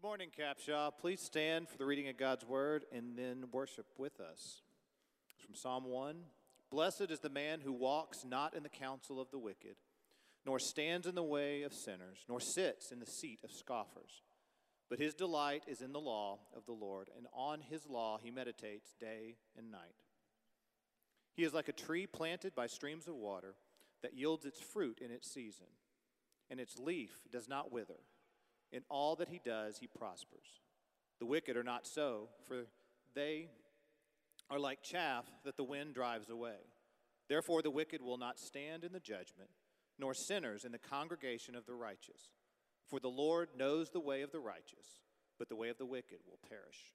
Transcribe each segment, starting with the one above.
Good morning, Capshaw. Please stand for the reading of God's word and then worship with us. From Psalm 1 Blessed is the man who walks not in the counsel of the wicked, nor stands in the way of sinners, nor sits in the seat of scoffers. But his delight is in the law of the Lord, and on his law he meditates day and night. He is like a tree planted by streams of water that yields its fruit in its season, and its leaf does not wither. In all that he does, he prospers. The wicked are not so, for they are like chaff that the wind drives away. Therefore, the wicked will not stand in the judgment, nor sinners in the congregation of the righteous. For the Lord knows the way of the righteous, but the way of the wicked will perish.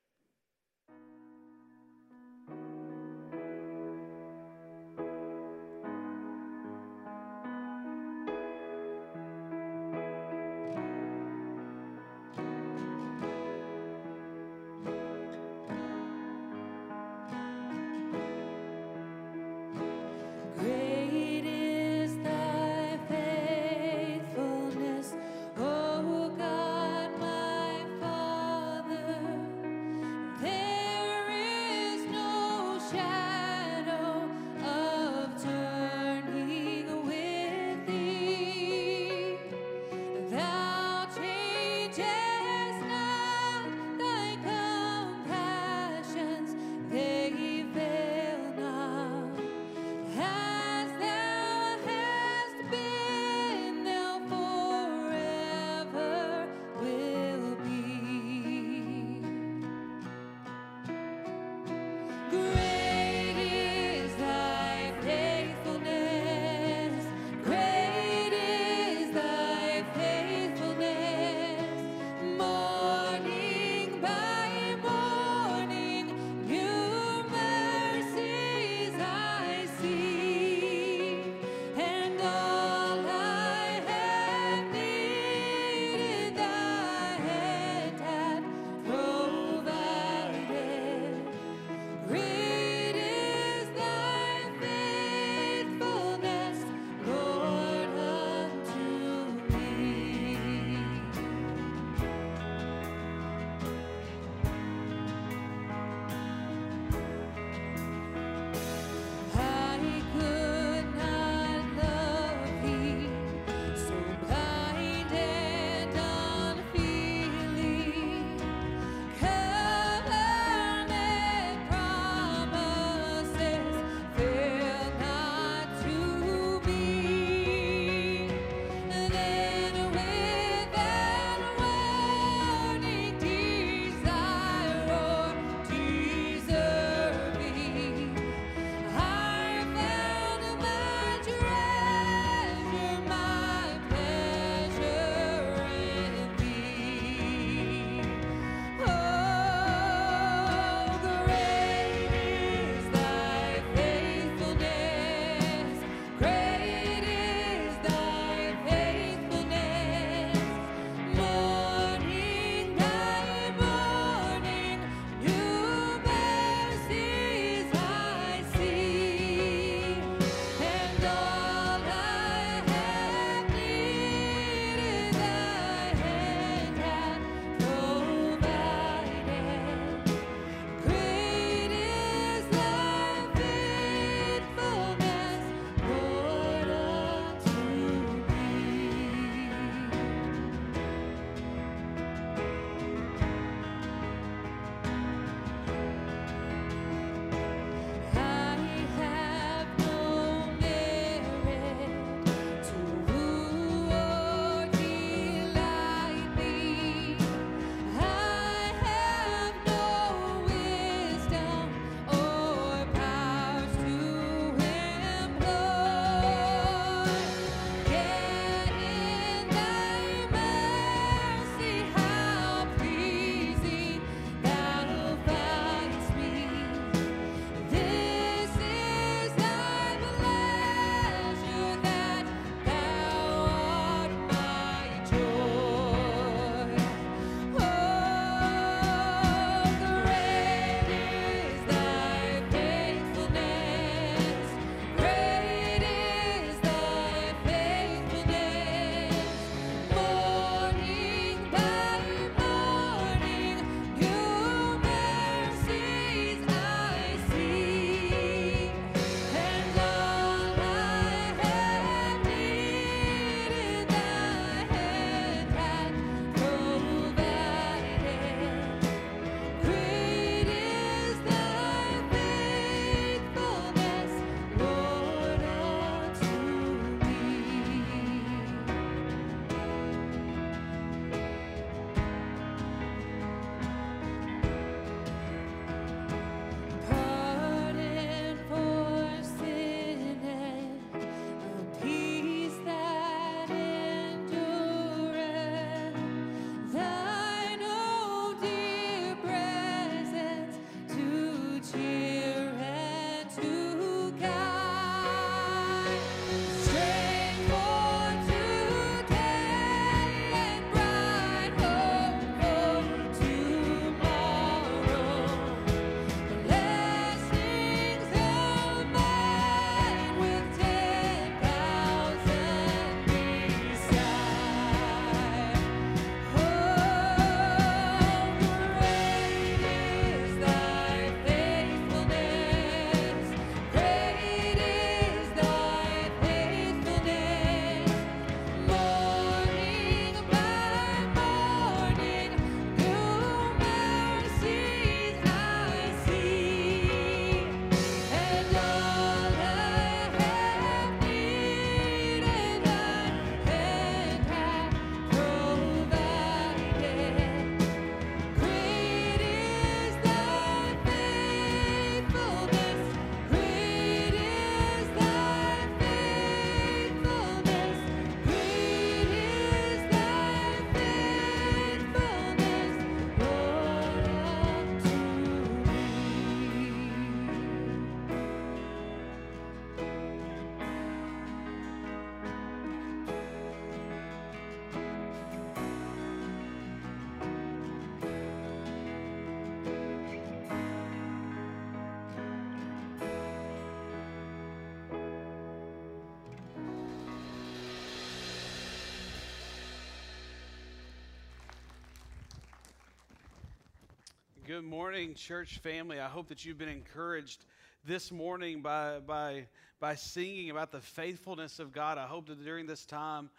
Good morning, church family. I hope that you've been encouraged this morning by, by, by singing about the faithfulness of God. I hope that during this time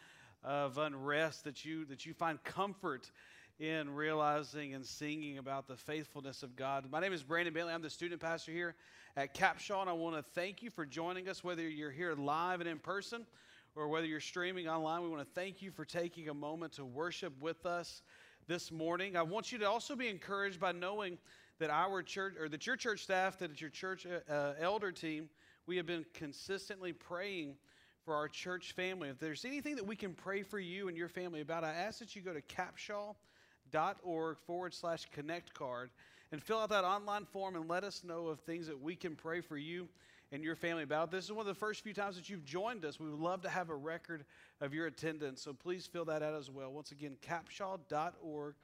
of unrest that you, that you find comfort in realizing and singing about the faithfulness of God. My name is Brandon Bailey. I'm the student pastor here at Capshaw, and I want to thank you for joining us, whether you're here live and in person or whether you're streaming online. We want to thank you for taking a moment to worship with us this morning. I want you to also be encouraged by knowing that our church, or that your church staff, that it's your church uh, uh, elder team, we have been consistently praying for our church family. If there's anything that we can pray for you and your family about, I ask that you go to capshaw.org forward slash connect card and fill out that online form and let us know of things that we can pray for you and your family about. This is one of the first few times that you've joined us. We would love to have a record of your attendance, so please fill that out as well. Once again, capshaw.org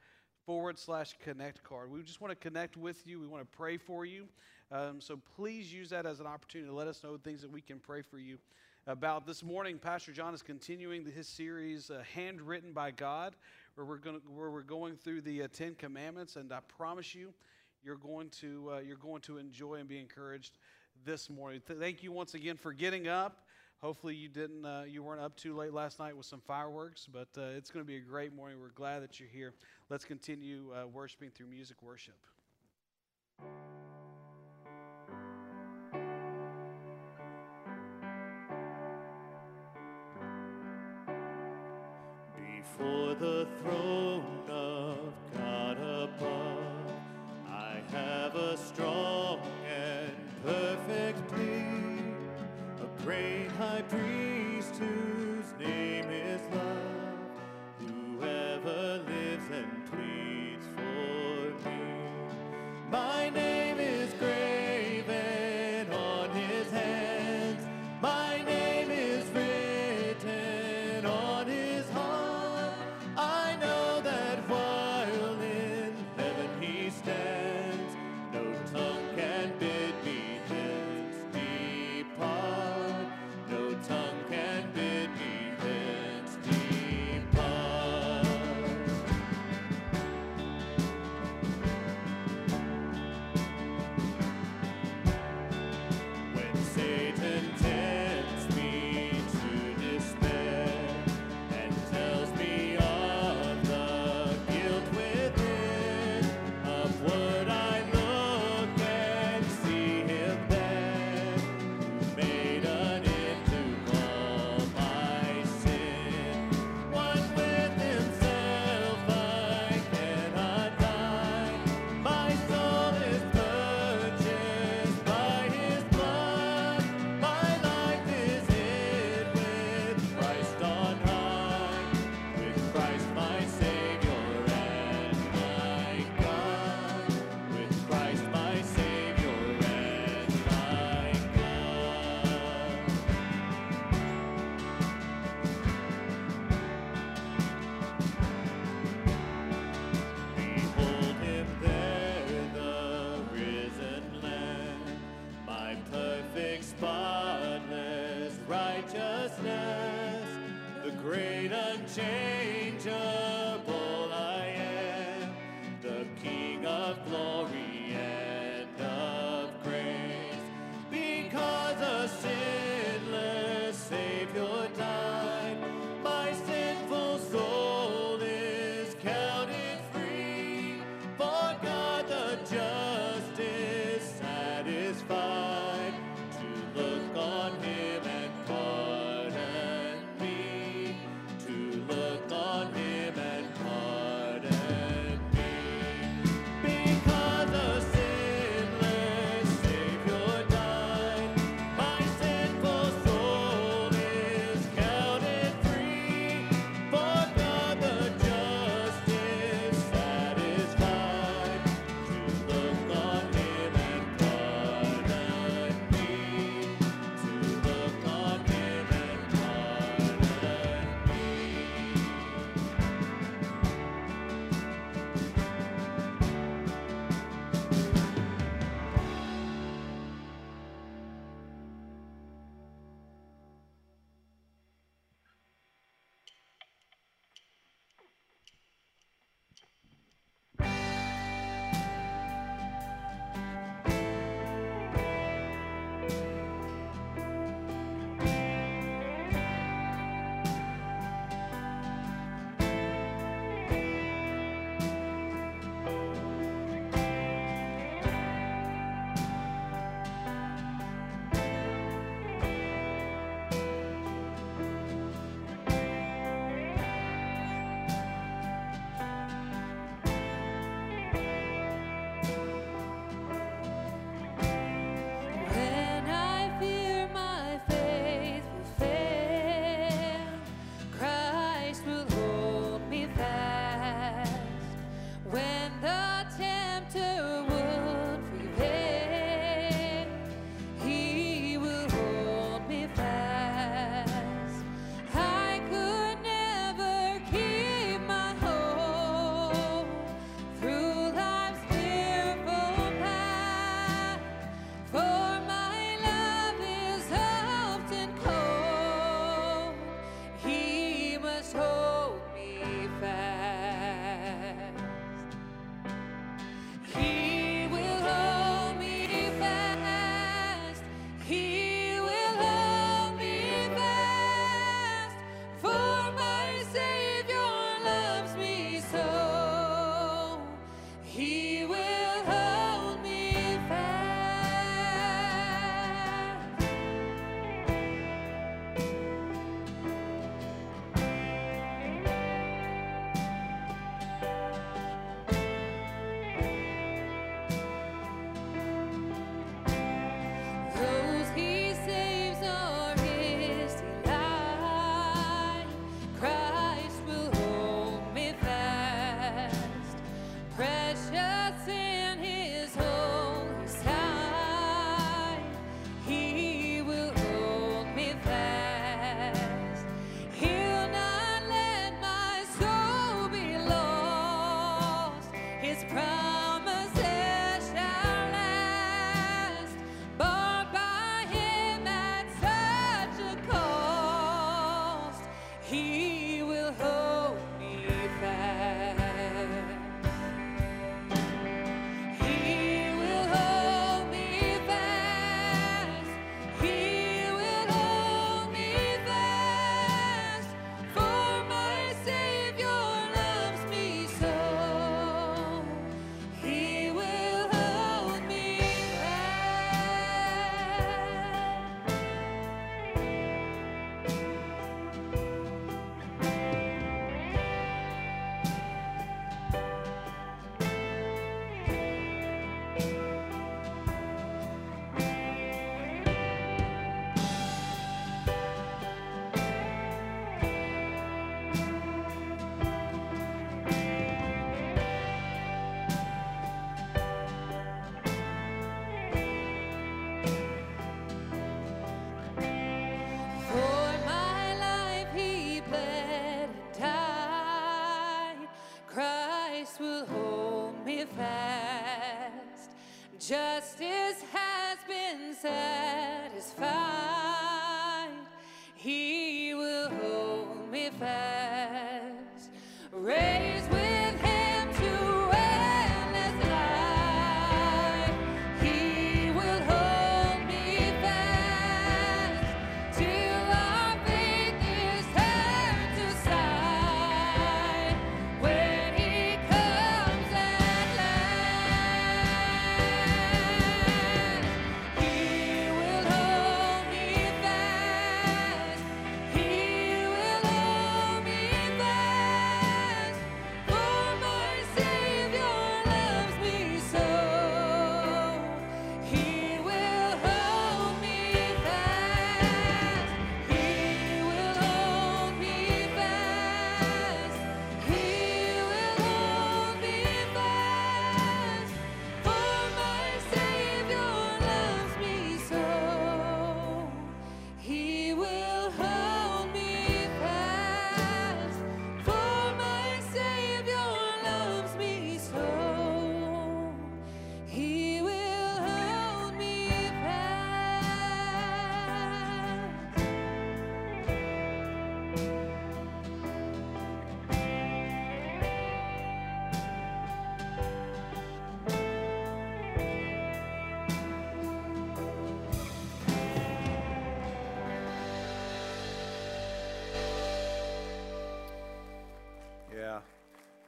forward slash connect card. We just want to connect with you. We want to pray for you. Um, so please use that as an opportunity to let us know things that we can pray for you about. This morning, Pastor John is continuing his series, uh, Handwritten by God, where we're, gonna, where we're going through the uh, Ten Commandments, and I promise you, you're going to, uh, you're going to enjoy and be encouraged this morning. Th- thank you once again for getting up. Hopefully you didn't uh, you weren't up too late last night with some fireworks, but uh, it's going to be a great morning. We're glad that you're here. Let's continue uh, worshiping through music worship. Before the throne great high priest whose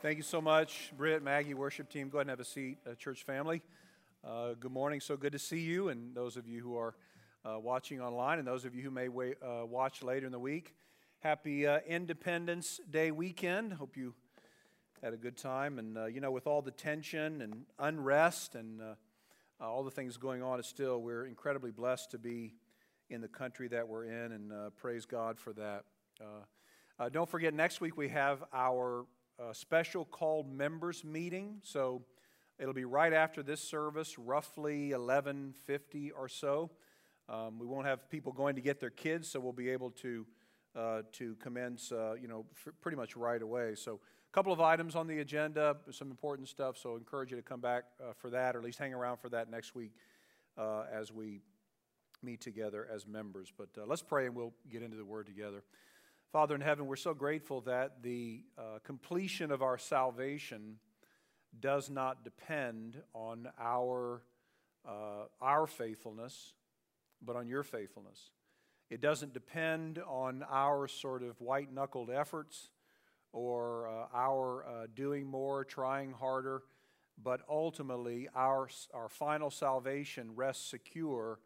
Thank you so much, Britt, Maggie, worship team. Go ahead and have a seat, uh, church family. Uh, good morning. So good to see you, and those of you who are uh, watching online, and those of you who may wait, uh, watch later in the week. Happy uh, Independence Day weekend. Hope you had a good time. And, uh, you know, with all the tension and unrest and all the things going on, still, we're incredibly blessed to be in the country that we're in, and praise God for that. don't forget, next week we have our a special called members meeting. So it'll be right after this service, roughly 11:50 or so. Um, we won't have people going to get their kids, so we'll be able to uh, to commence, uh, you know, pretty much right away. So a couple of items on the agenda, some important stuff. So I encourage you to come back uh, for that, or at least hang around for that next week uh, as we meet together as members. But uh, let's pray, and we'll get into the Word together. Father in heaven, we're so grateful that the uh, completion of our salvation does not depend on our, uh, our faithfulness, but on your faithfulness. It doesn't depend on our sort of white knuckled efforts or uh, our uh, doing more, trying harder, but ultimately our, our final salvation rests secure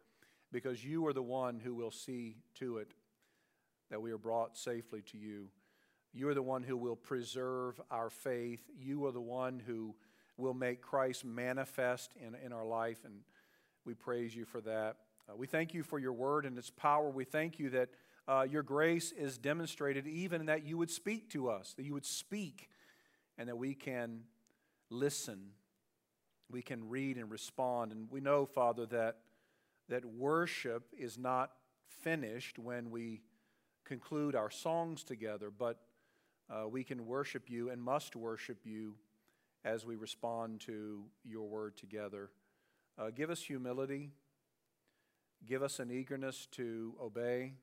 because you are the one who will see to it that we are brought safely to you. You are the one who will preserve our faith. You are the one who will make Christ manifest in, in our life, and we praise you for that. Uh, we thank you for your word and its power. We thank you that uh, your grace is demonstrated even that you would speak to us, that you would speak, and that we can listen. We can read and respond. And we know, Father, that, that worship is not finished when we conclude our songs together, but uh, we can worship you and must worship you as we respond to your word together. Uh, give us humility. Give us an eagerness to obey.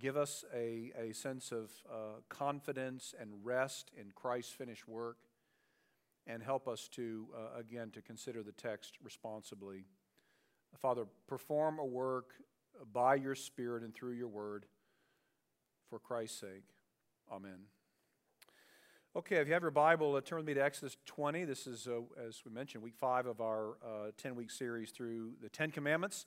Give us a, a sense of uh, confidence and rest in Christ's finished work. And help us to, uh, again, to consider the text responsibly. Father, perform a work by your Spirit and through your word for Christ's sake. Amen. Okay, if you have your Bible, uh, turn with me to Exodus 20. This is, uh, as we mentioned, week five of our 10 uh, week series through the Ten Commandments.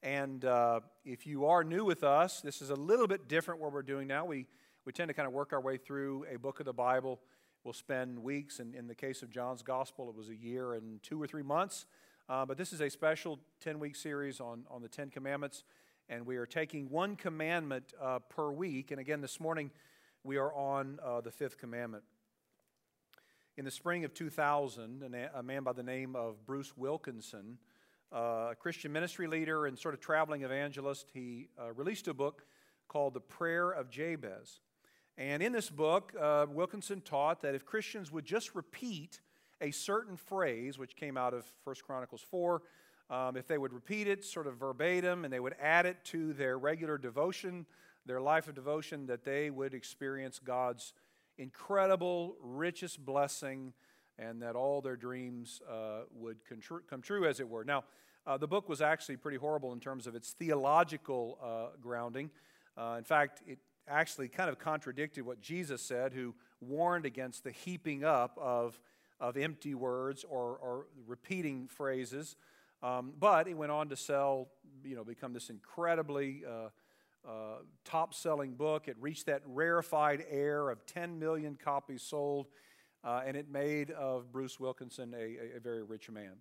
And uh, if you are new with us, this is a little bit different what we're doing now. We, we tend to kind of work our way through a book of the Bible. We'll spend weeks, and in the case of John's Gospel, it was a year and two or three months. Uh, but this is a special 10 week series on, on the Ten Commandments and we are taking one commandment uh, per week. And again, this morning we are on uh, the fifth commandment. In the spring of 2000, a man by the name of Bruce Wilkinson, uh, a Christian ministry leader and sort of traveling evangelist, he uh, released a book called The Prayer of Jabez. And in this book, uh, Wilkinson taught that if Christians would just repeat a certain phrase, which came out of 1 Chronicles 4, um, if they would repeat it sort of verbatim and they would add it to their regular devotion, their life of devotion, that they would experience God's incredible, richest blessing and that all their dreams uh, would come true, as it were. Now, uh, the book was actually pretty horrible in terms of its theological uh, grounding. Uh, in fact, it actually kind of contradicted what Jesus said, who warned against the heaping up of, of empty words or, or repeating phrases. Um, but he went on to sell, you know, become this incredibly uh, uh, top selling book. It reached that rarefied air of 10 million copies sold, uh, and it made of Bruce Wilkinson a, a very rich man.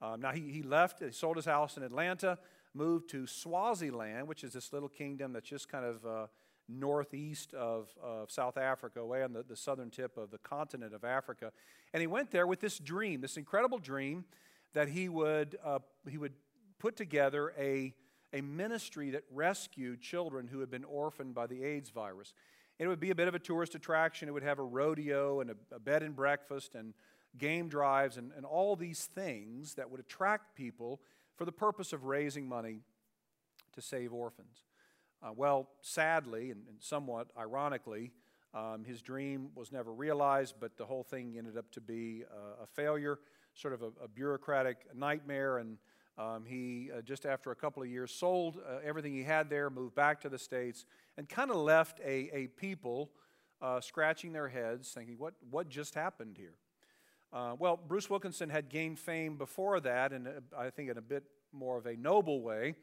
Um, now, he, he left, he sold his house in Atlanta, moved to Swaziland, which is this little kingdom that's just kind of uh, northeast of, of South Africa, way on the, the southern tip of the continent of Africa. And he went there with this dream, this incredible dream that he would, uh, he would put together a, a ministry that rescued children who had been orphaned by the AIDS virus. It would be a bit of a tourist attraction. It would have a rodeo and a, a bed and breakfast and game drives and, and all these things that would attract people for the purpose of raising money to save orphans. Uh, well, sadly and, and somewhat ironically, um, his dream was never realized, but the whole thing ended up to be uh, a failure sort of a, a bureaucratic nightmare. And um, he, uh, just after a couple of years, sold uh, everything he had there, moved back to the States, and kind of left a, a people uh, scratching their heads, thinking, what, what just happened here? Uh, well, Bruce Wilkinson had gained fame before that, and I think in a bit more of a noble way,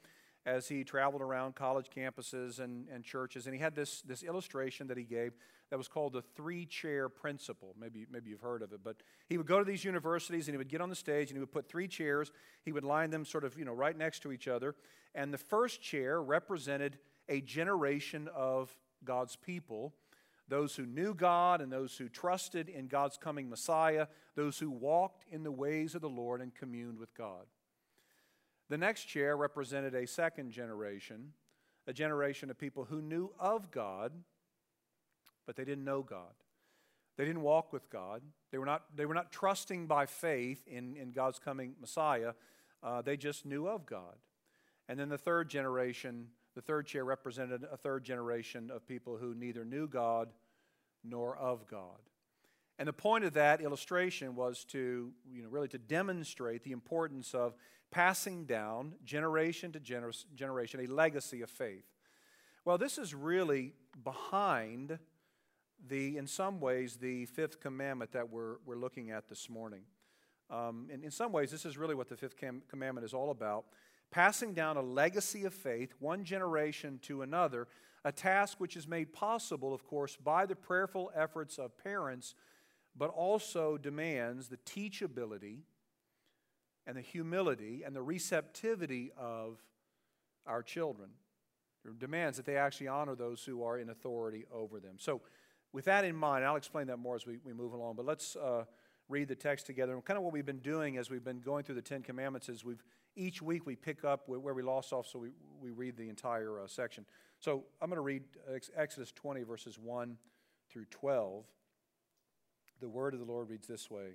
as he traveled around college campuses and, and churches. And he had this, this illustration that he gave that was called the three chair principle. Maybe, maybe you've heard of it. But he would go to these universities and he would get on the stage and he would put three chairs. He would line them sort of, you know, right next to each other. And the first chair represented a generation of God's people those who knew God and those who trusted in God's coming Messiah, those who walked in the ways of the Lord and communed with God. The next chair represented a second generation, a generation of people who knew of God, but they didn't know God. They didn't walk with God. They were not, they were not trusting by faith in, in God's coming Messiah. Uh, they just knew of God. And then the third generation the third chair represented a third generation of people who neither knew God nor of God. And the point of that illustration was to, you know, really to demonstrate the importance of passing down generation to gener- generation a legacy of faith. Well, this is really behind the, in some ways, the fifth commandment that we're, we're looking at this morning. Um, and in some ways, this is really what the fifth com- commandment is all about passing down a legacy of faith, one generation to another, a task which is made possible, of course, by the prayerful efforts of parents, but also demands the teachability and the humility and the receptivity of our children. It demands that they actually honor those who are in authority over them. So, with that in mind, I'll explain that more as we, we move along, but let's uh, read the text together. And kind of what we've been doing as we've been going through the Ten Commandments is we've each week we pick up where we lost off, so we, we read the entire uh, section. So I'm going to read Exodus 20, verses 1 through 12. The word of the Lord reads this way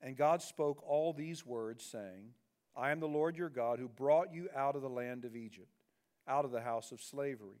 And God spoke all these words, saying, I am the Lord your God who brought you out of the land of Egypt, out of the house of slavery.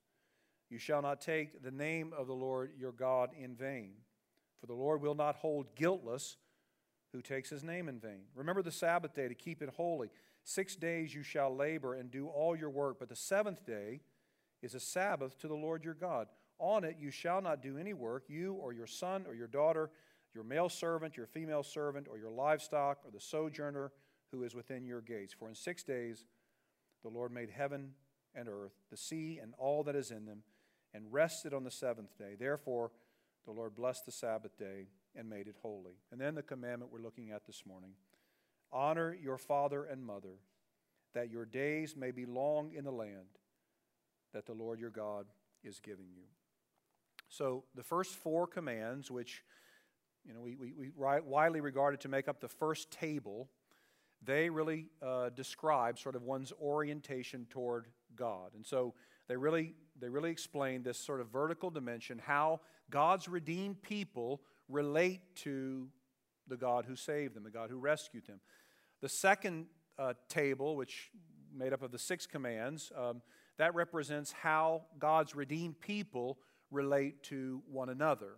You shall not take the name of the Lord your God in vain, for the Lord will not hold guiltless who takes his name in vain. Remember the Sabbath day to keep it holy. Six days you shall labor and do all your work, but the seventh day is a Sabbath to the Lord your God. On it you shall not do any work, you or your son or your daughter, your male servant, your female servant, or your livestock, or the sojourner who is within your gates. For in six days the Lord made heaven and earth, the sea and all that is in them, and rested on the seventh day. Therefore, the Lord blessed the Sabbath day and made it holy. And then the commandment we're looking at this morning Honor your father and mother, that your days may be long in the land that the Lord your God is giving you. So, the first four commands, which you know, we, we, we widely regarded to make up the first table, they really uh, describe sort of one's orientation toward God. And so they really, they really explain this sort of vertical dimension, how God's redeemed people relate to the God who saved them, the God who rescued them. The second uh, table, which made up of the six commands, um, that represents how God's redeemed people relate to one another,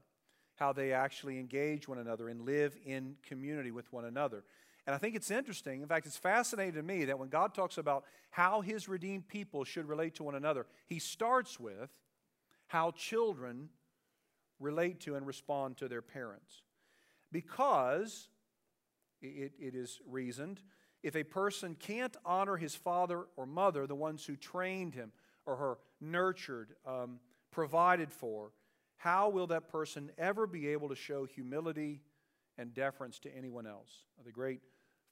how they actually engage one another and live in community with one another. And I think it's interesting, in fact, it's fascinating to me that when God talks about how his redeemed people should relate to one another, he starts with how children relate to and respond to their parents. Because it, it is reasoned. If a person can't honor his father or mother, the ones who trained him or her, nurtured, um, provided for, how will that person ever be able to show humility and deference to anyone else? The great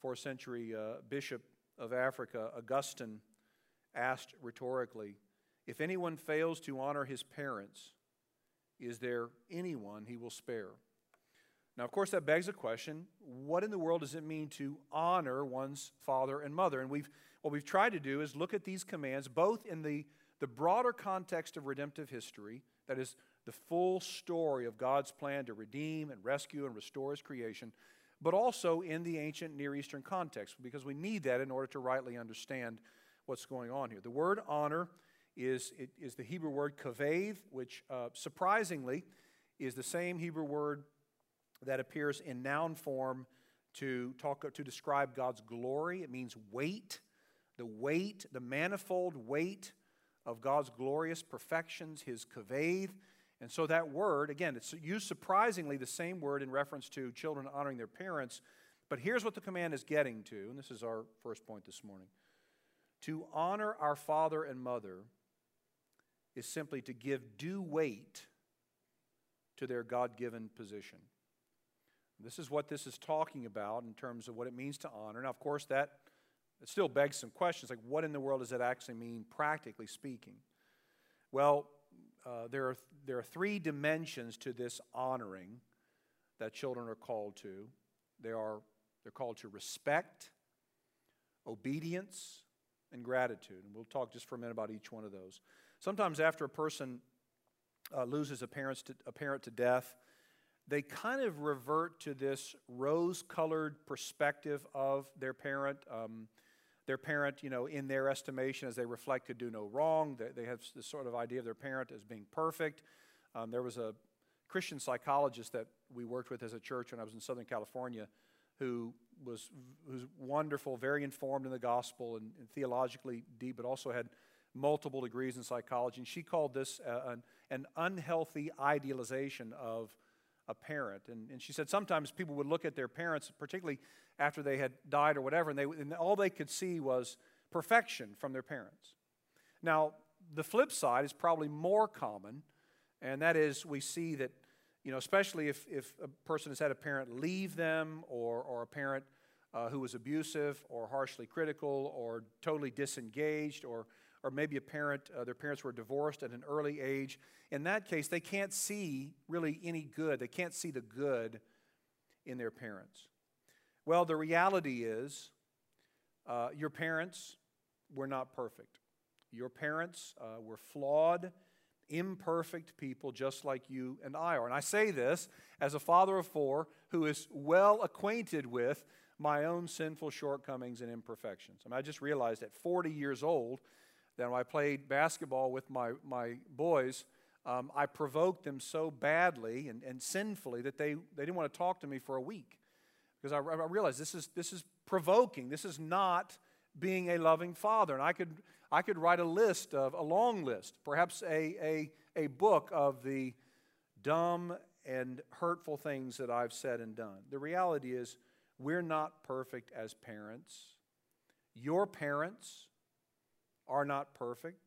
fourth century uh, bishop of Africa, Augustine, asked rhetorically If anyone fails to honor his parents, is there anyone he will spare? Now, of course, that begs a question what in the world does it mean to honor one's father and mother? And we've, what we've tried to do is look at these commands both in the, the broader context of redemptive history, that is, the full story of God's plan to redeem and rescue and restore His creation, but also in the ancient Near Eastern context, because we need that in order to rightly understand what's going on here. The word honor is, is the Hebrew word kaved, which uh, surprisingly is the same Hebrew word that appears in noun form to, talk, to describe God's glory. It means weight, the weight, the manifold weight of God's glorious perfections, his kaved. And so that word, again, it's used surprisingly the same word in reference to children honoring their parents. But here's what the command is getting to, and this is our first point this morning. To honor our father and mother is simply to give due weight to their God given position. This is what this is talking about in terms of what it means to honor. Now, of course, that it still begs some questions like, what in the world does that actually mean, practically speaking? Well, uh, there, are, there are three dimensions to this honoring that children are called to. They are, they're called to respect, obedience, and gratitude. And we'll talk just for a minute about each one of those. Sometimes, after a person uh, loses a, parent to, a parent to death, they kind of revert to this rose colored perspective of their parent. Um, their parent, you know, in their estimation, as they reflect, could do no wrong. They, they have this sort of idea of their parent as being perfect. Um, there was a Christian psychologist that we worked with as a church when I was in Southern California who was wonderful, very informed in the gospel and, and theologically deep, but also had multiple degrees in psychology. And she called this uh, an, an unhealthy idealization of a parent. And, and she said sometimes people would look at their parents, particularly after they had died or whatever, and, they, and all they could see was perfection from their parents. Now, the flip side is probably more common, and that is we see that, you know, especially if, if a person has had a parent leave them or, or a parent uh, who was abusive or harshly critical or totally disengaged or or maybe a parent, uh, their parents were divorced at an early age. In that case, they can't see really any good. They can't see the good in their parents. Well, the reality is, uh, your parents were not perfect. Your parents uh, were flawed, imperfect people just like you and I are. And I say this as a father of four who is well acquainted with my own sinful shortcomings and imperfections. I, mean, I just realized at 40 years old, that when I played basketball with my, my boys, um, I provoked them so badly and, and sinfully that they, they didn't want to talk to me for a week. Because I, I realized this is, this is provoking. This is not being a loving father. And I could, I could write a list of, a long list, perhaps a, a, a book of the dumb and hurtful things that I've said and done. The reality is, we're not perfect as parents. Your parents are not perfect.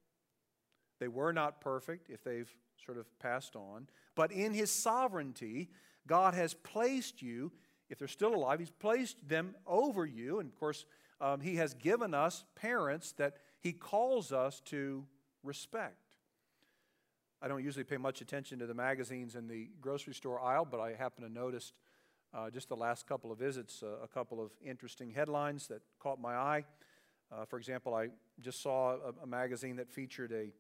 They were not perfect if they've sort of passed on. But in His sovereignty, God has placed you, if they're still alive, He's placed them over you. And of course, um, He has given us parents that He calls us to respect. I don't usually pay much attention to the magazines in the grocery store aisle, but I happen to notice uh, just the last couple of visits uh, a couple of interesting headlines that caught my eye. Uh, for example, I just saw a, a magazine that featured a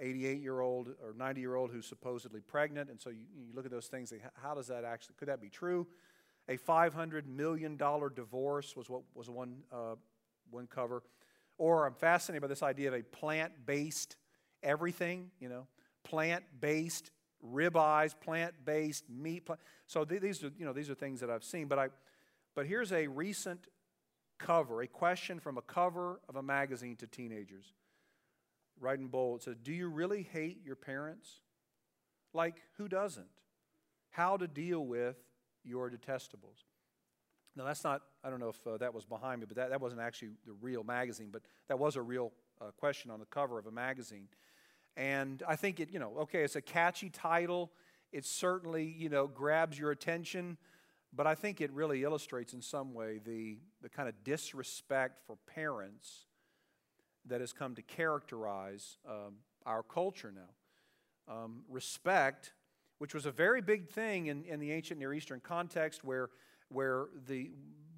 88 uh, year old or 90 year old who's supposedly pregnant. And so you, you look at those things, how does that actually, could that be true? A $500 million divorce was what was one, uh, one cover. Or I'm fascinated by this idea of a plant based everything, you know, plant based ribeyes, plant based meat. Plant. So th- these are, you know, these are things that I've seen. But, I, but here's a recent cover, a question from a cover of a magazine to teenagers. Right in bold, it says, Do you really hate your parents? Like, who doesn't? How to deal with your detestables. Now, that's not, I don't know if uh, that was behind me, but that, that wasn't actually the real magazine, but that was a real uh, question on the cover of a magazine. And I think it, you know, okay, it's a catchy title. It certainly, you know, grabs your attention. But I think it really illustrates in some way the, the kind of disrespect for parents that has come to characterize um, our culture now. Um, respect, which was a very big thing in, in the ancient Near Eastern context, where, where the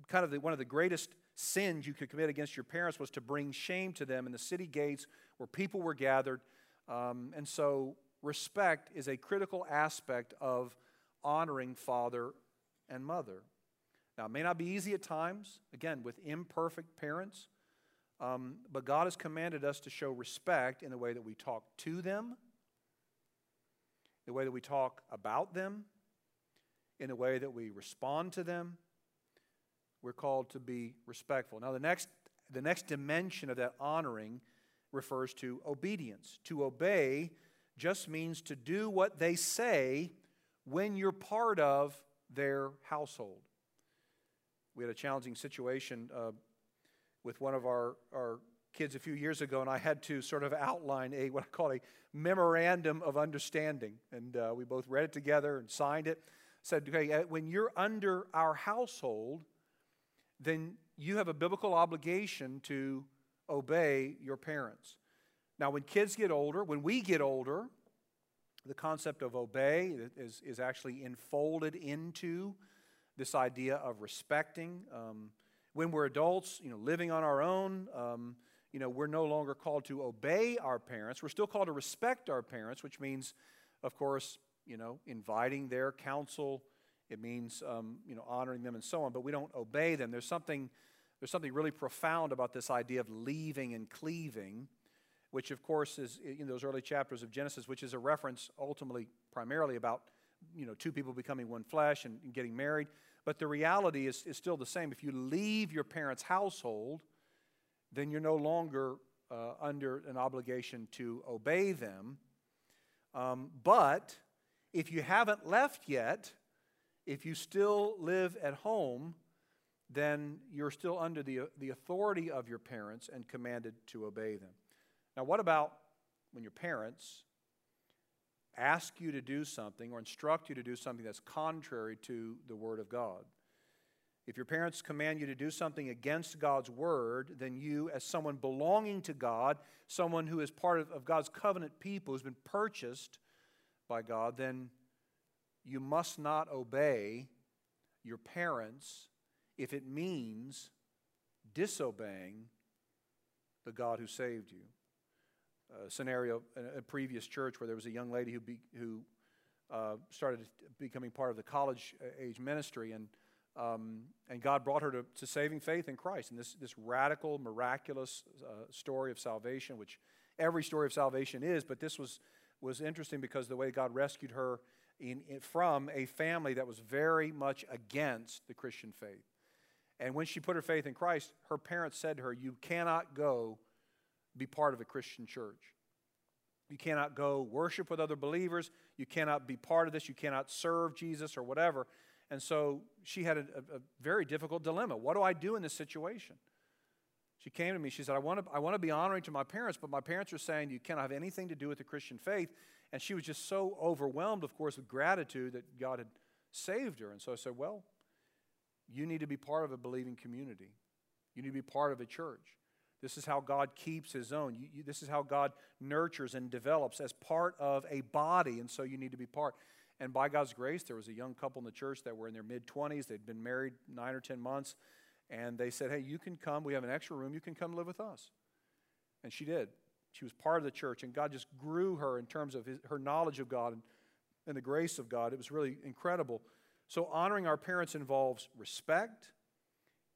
kind of the, one of the greatest sins you could commit against your parents was to bring shame to them in the city gates where people were gathered. Um, and so, respect is a critical aspect of honoring father and mother. Now, it may not be easy at times, again, with imperfect parents, um, but God has commanded us to show respect in the way that we talk to them, the way that we talk about them, in the way that we respond to them. We're called to be respectful. Now, the next, the next dimension of that honoring refers to obedience. To obey just means to do what they say when you're part of their household. We had a challenging situation uh, with one of our, our kids a few years ago, and I had to sort of outline a what I call a memorandum of understanding. And uh, we both read it together and signed it. Said, okay, uh, when you're under our household, then you have a biblical obligation to obey your parents. Now, when kids get older, when we get older, the concept of obey is, is actually enfolded into this idea of respecting. Um, when we're adults, you know, living on our own, um, you know, we're no longer called to obey our parents. We're still called to respect our parents, which means, of course, you know, inviting their counsel. It means, um, you know, honoring them and so on. But we don't obey them. There's something, there's something really profound about this idea of leaving and cleaving which of course is in those early chapters of Genesis, which is a reference ultimately primarily about you know two people becoming one flesh and, and getting married. But the reality is, is still the same. If you leave your parents' household, then you're no longer uh, under an obligation to obey them. Um, but if you haven't left yet, if you still live at home, then you're still under the, the authority of your parents and commanded to obey them. Now, what about when your parents ask you to do something or instruct you to do something that's contrary to the Word of God? If your parents command you to do something against God's Word, then you, as someone belonging to God, someone who is part of, of God's covenant people, who's been purchased by God, then you must not obey your parents if it means disobeying the God who saved you. A scenario in a previous church where there was a young lady who, be, who uh, started becoming part of the college uh, age ministry, and, um, and God brought her to, to, saving faith in Christ. And this, this radical, miraculous uh, story of salvation, which every story of salvation is, but this was, was interesting because the way God rescued her in, in, from a family that was very much against the Christian faith. And when she put her faith in Christ, her parents said to her, You cannot go be part of a Christian church. You cannot go worship with other believers. You cannot be part of this. You cannot serve Jesus or whatever. And so she had a, a, very difficult dilemma. What do I do in this situation? She came to me. She said, I want, to, I want to be honoring to my parents, but my parents are saying you cannot have anything to do with the Christian faith. And she was just so overwhelmed, of course, with gratitude that God had saved her. And so I said, Well, you need to be part of a believing community, you need to be part of a church. This is how God keeps his own. You, you, this is how God nurtures and develops as part of a body, and so you need to be part. And by God's grace, there was a young couple in the church that were in their mid 20s. They'd been married nine or 10 months, and they said, Hey, you can come. We have an extra room. You can come live with us. And she did. She was part of the church, and God just grew her in terms of his, her knowledge of God and, and the grace of God. It was really incredible. So, honoring our parents involves respect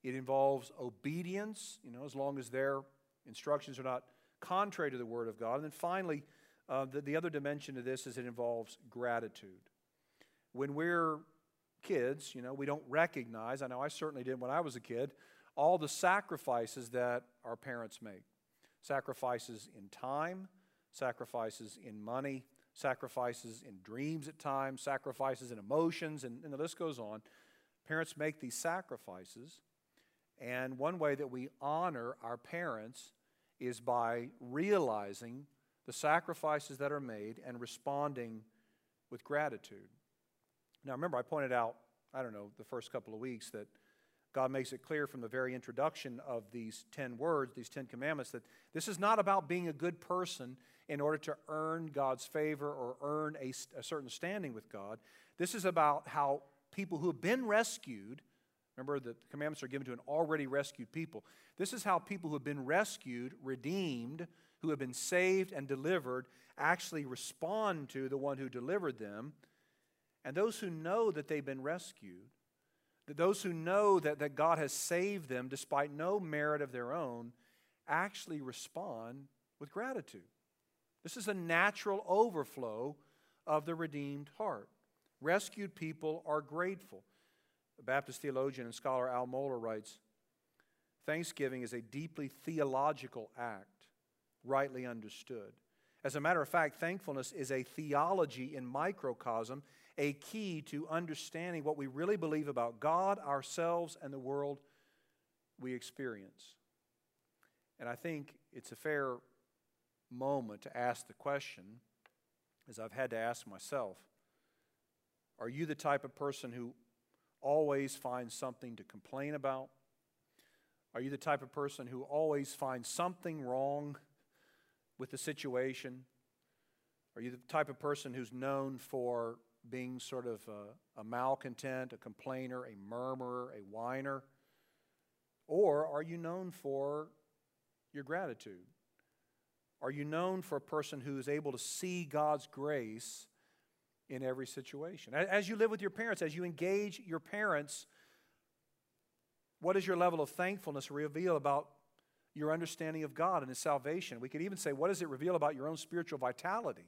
it involves obedience, you know, as long as their instructions are not contrary to the Word of God. And then finally, uh, the, the other dimension of this is it involves gratitude. When we're kids, you know, we don't recognize, I know I certainly didn't when I was a kid, all the sacrifices that our parents make sacrifices in time, sacrifices in money, sacrifices in dreams at times, sacrifices in emotions, and, and the list goes on. Parents make these sacrifices and one way that we honor our parents is by realizing the sacrifices that are made and responding with gratitude. Now, remember, I pointed out, I don't know, the first couple of weeks that God makes it clear from the very introduction of these 10 words, these 10 commandments, that this is not about being a good person in order to earn God's favor or earn a, a certain standing with God. This is about how people who have been rescued Remember, the commandments are given to an already rescued people. This is how people who have been rescued, redeemed, who have been saved and delivered actually respond to the one who delivered them. And those who know that they've been rescued, that those who know that, that God has saved them despite no merit of their own, actually respond with gratitude. This is a natural overflow of the redeemed heart. Rescued people are grateful. The Baptist theologian and scholar Al Mohler writes Thanksgiving is a deeply theological act, rightly understood. As a matter of fact, thankfulness is a theology in microcosm, a key to understanding what we really believe about God, ourselves, and the world we experience. And I think it's a fair moment to ask the question, as I've had to ask myself Are you the type of person who always finds something to complain about? Are you the type of person who always finds something wrong with the situation? Are you the type of person who's known for being sort of a, a malcontent, a complainer, a murmurer, a whiner? Or are you known for your gratitude? Are you known for a person who is able to see God's grace in every situation? As you live with your parents, as you engage your parents, what does your level of thankfulness reveal about your understanding of God and His salvation? We could even say, what does it reveal about your own spiritual vitality?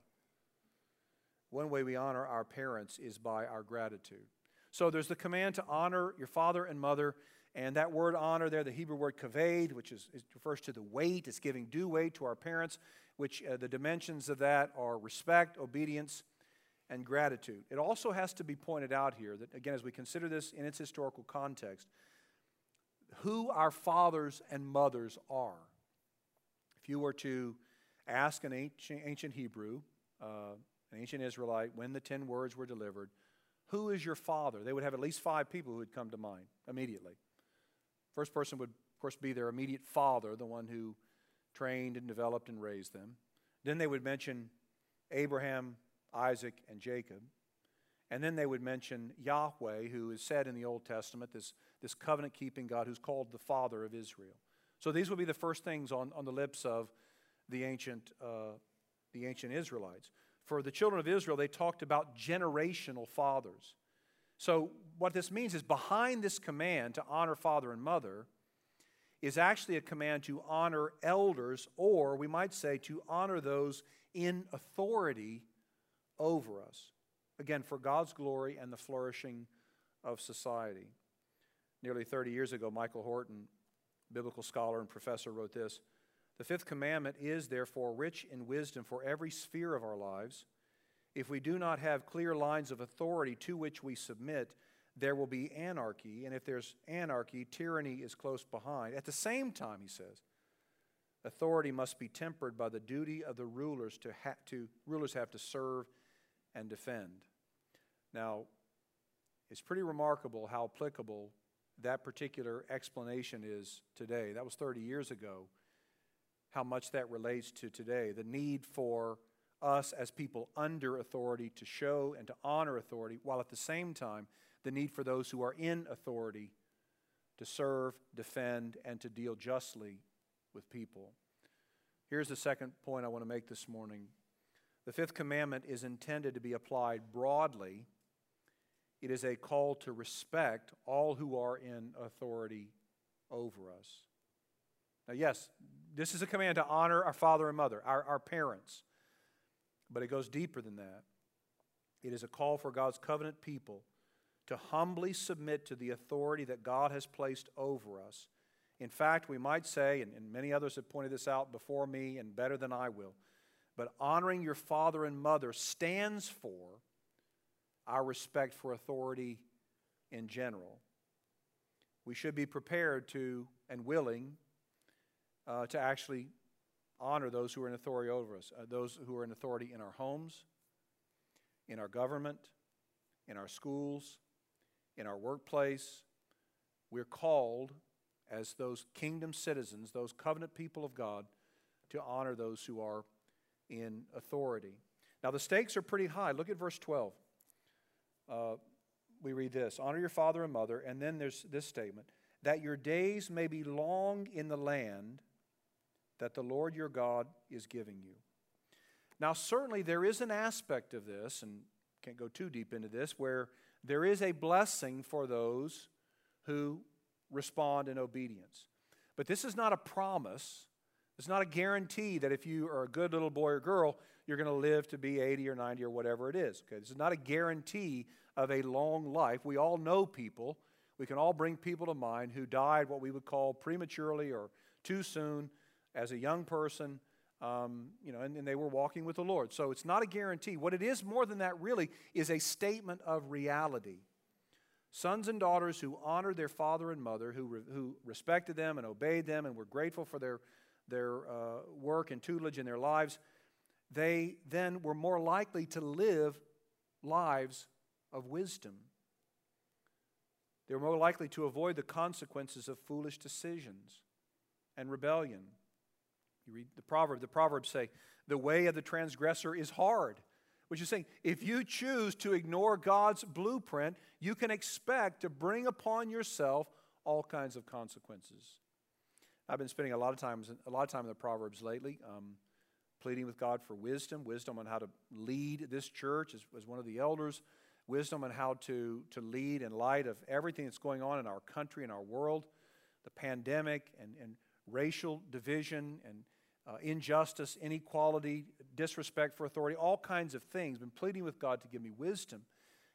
One way we honor our parents is by our gratitude. So there's the command to honor your father and mother. And that word honor there, the Hebrew word kaved, which is, refers to the weight, it's giving due weight to our parents, which uh, the dimensions of that are respect, obedience, and gratitude. It also has to be pointed out here that, again, as we consider this in its historical context, who our fathers and mothers are. If you were to ask an ancient, ancient Hebrew, uh, an ancient Israelite, when the ten words were delivered, who is your father? They would have at least five people who would come to mind immediately. First person would, of course, be their immediate father, the one who trained and developed and raised them. Then they would mention Abraham, Isaac, and Jacob. And then they would mention Yahweh, who is said in the Old Testament, this, this covenant keeping God who's called the Father of Israel. So these would be the first things on, on the lips of the ancient, uh, the ancient Israelites. For the children of Israel, they talked about generational fathers. So, what this means is behind this command to honor father and mother is actually a command to honor elders, or we might say to honor those in authority over us. Again, for God's glory and the flourishing of society. Nearly 30 years ago, Michael Horton, biblical scholar and professor, wrote this The fifth commandment is, therefore, rich in wisdom for every sphere of our lives. If we do not have clear lines of authority to which we submit, there will be anarchy, and if there's anarchy, tyranny is close behind. At the same time, he says, authority must be tempered by the duty of the rulers to, ha- to rulers have to serve and defend. Now, it's pretty remarkable how applicable that particular explanation is today. That was 30 years ago. How much that relates to today. The need for us as people under authority to show and to honor authority, while at the same time, the need for those who are in authority to serve, defend, and to deal justly with people. Here's the second point I want to make this morning the fifth commandment is intended to be applied broadly. It is a call to respect all who are in authority over us. Now, yes, this is a command to honor our father and mother, our, our parents, but it goes deeper than that. It is a call for God's covenant people to humbly submit to the authority that God has placed over us. In fact, we might say, and, and many others have pointed this out before me and better than I will, but honoring your father and mother stands for our respect for authority in general. We should be prepared to and willing uh, to actually honor those who are in authority over us, uh, those who are in authority in our homes, in our government, in our schools, in our workplace. We're called as those kingdom citizens, those covenant people of God, to honor those who are in authority. Now, the stakes are pretty high. Look at verse 12. Uh, we read this Honor your father and mother, and then there's this statement that your days may be long in the land that the Lord your God is giving you. Now, certainly there is an aspect of this, and can't go too deep into this, where there is a blessing for those who respond in obedience. But this is not a promise. It's not a guarantee that if you are a good little boy or girl, you're going to live to be 80 or 90 or whatever it is. Okay, this is not a guarantee of a long life. We all know people. We can all bring people to mind who died what we would call prematurely or too soon as a young person, um, you know, and, and they were walking with the Lord. So it's not a guarantee. What it is more than that, really, is a statement of reality. Sons and daughters who honored their father and mother, who, re, who respected them and obeyed them and were grateful for their, their uh, work and tutelage in their lives, they then were more likely to live lives of wisdom. They were more likely to avoid the consequences of foolish decisions and rebellion. You read the proverb, the proverbs say, the way of the transgressor is hard. Which is saying, if you choose to ignore God's blueprint, you can expect to bring upon yourself all kinds of consequences. I've been spending a lot of times, a lot of time in the Proverbs lately. Um, pleading with God for wisdom, wisdom on how to lead this church as, as one of the elders, wisdom on how to, to lead in light of everything that's going on in our country and our world, the pandemic and, and racial division and uh, injustice, inequality, disrespect for authority, all kinds of things. Been pleading with God to give me wisdom.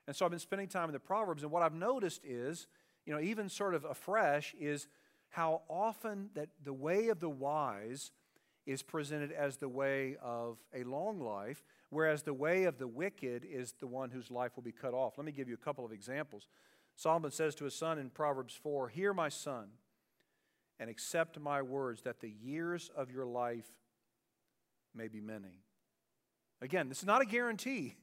And so I've been spending time in the Proverbs, and what I've noticed is, you know, even sort of afresh, is how often that the way of the wise is presented as the way of a long life, whereas the way of the wicked is the one whose life will be cut off. Let me give you a couple of examples. Solomon says to his son in Proverbs 4 Hear, my son, and accept my words, that the years of your life may be many. Again, this is not a guarantee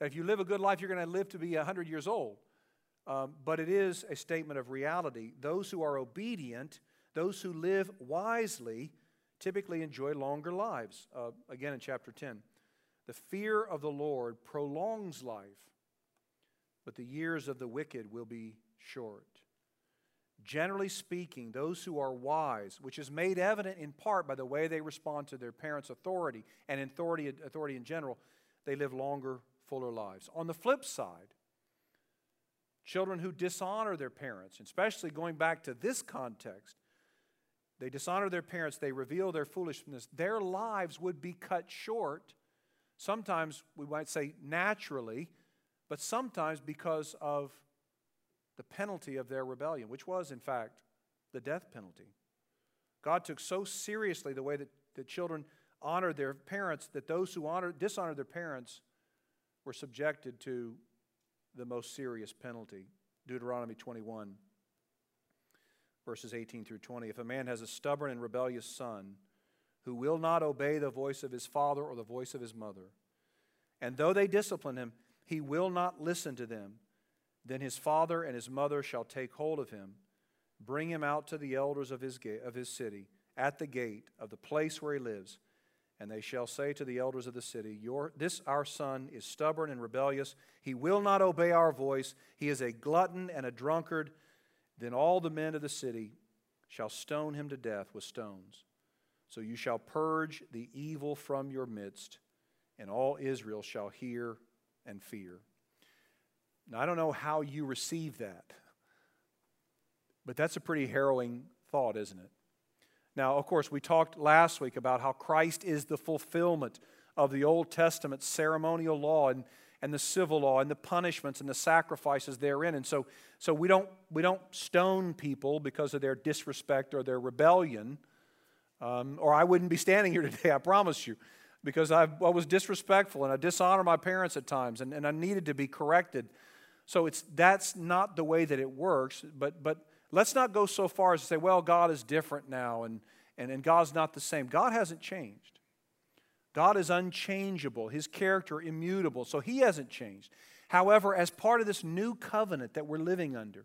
that if you live a good life, you're going to live to be 100 years old. Um, but it is a statement of reality. Those who are obedient, those who live wisely, typically enjoy longer lives. Uh, again, in chapter 10. The fear of the Lord prolongs life, but the years of the wicked will be short. Generally speaking, those who are wise, which is made evident in part by the way they respond to their parents' authority and authority, authority in general, they live longer, fuller lives. On the flip side, children who dishonor their parents, especially going back to this context, they dishonor their parents, they reveal their foolishness, their lives would be cut short. Sometimes we might say naturally, but sometimes because of the penalty of their rebellion, which was, in fact, the death penalty. God took so seriously the way that, the children honored their parents that those who honored, dishonored their parents were subjected to the most serious penalty. Deuteronomy 21 verses 18 through 20. If a man has a stubborn and rebellious son who will not obey the voice of his father or the voice of his mother, and though they discipline him, he will not listen to them, then his father and his mother shall take hold of him, bring him out to the elders of his, ga- of his city, at the gate of the place where he lives. And they shall say to the elders of the city, your, This our son is stubborn and rebellious. He will not obey our voice. He is a glutton and a drunkard then all the men of the city shall stone him to death with stones. So you shall purge the evil from your midst, and all Israel shall hear and fear. Now, I don't know how you receive that, but that's a pretty harrowing thought, isn't it? Now, of course, we talked last week about how Christ is the fulfillment of the Old Testament ceremonial law, and and the civil law and the punishments and the sacrifices therein. And so, so we, don't, we don't stone people because of their disrespect or their rebellion. Um, or I wouldn't be standing here today, I promise you, because I, I was disrespectful and I dishonored my parents at times and, and I needed to be corrected. So it's, that's not the way that it works. But, but let's not go so far as to say, well, God is different now and, and, and God's not the same. God hasn't changed. God is unchangeable, his character immutable, so he hasn't changed. However, as part of this new covenant that we're living under,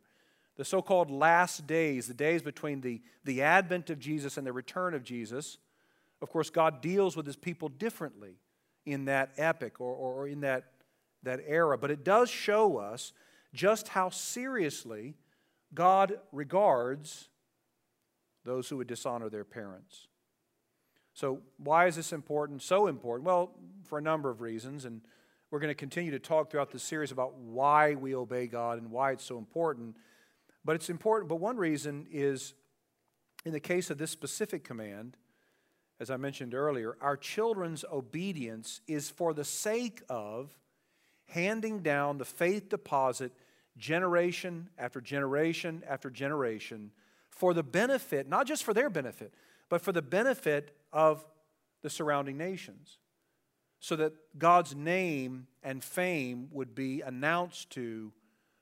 the so called last days, the days between the, the advent of Jesus and the return of Jesus, of course, God deals with his people differently in that epic or, or in that, that era. But it does show us just how seriously God regards those who would dishonor their parents. So, why is this important? So important? Well, for a number of reasons. And we're going to continue to talk throughout this series about why we obey God and why it's so important. But it's important, but one reason is in the case of this specific command, as I mentioned earlier, our children's obedience is for the sake of handing down the faith deposit generation after generation after generation for the benefit, not just for their benefit, but for the benefit of the surrounding nations. So that God's name and fame would be announced to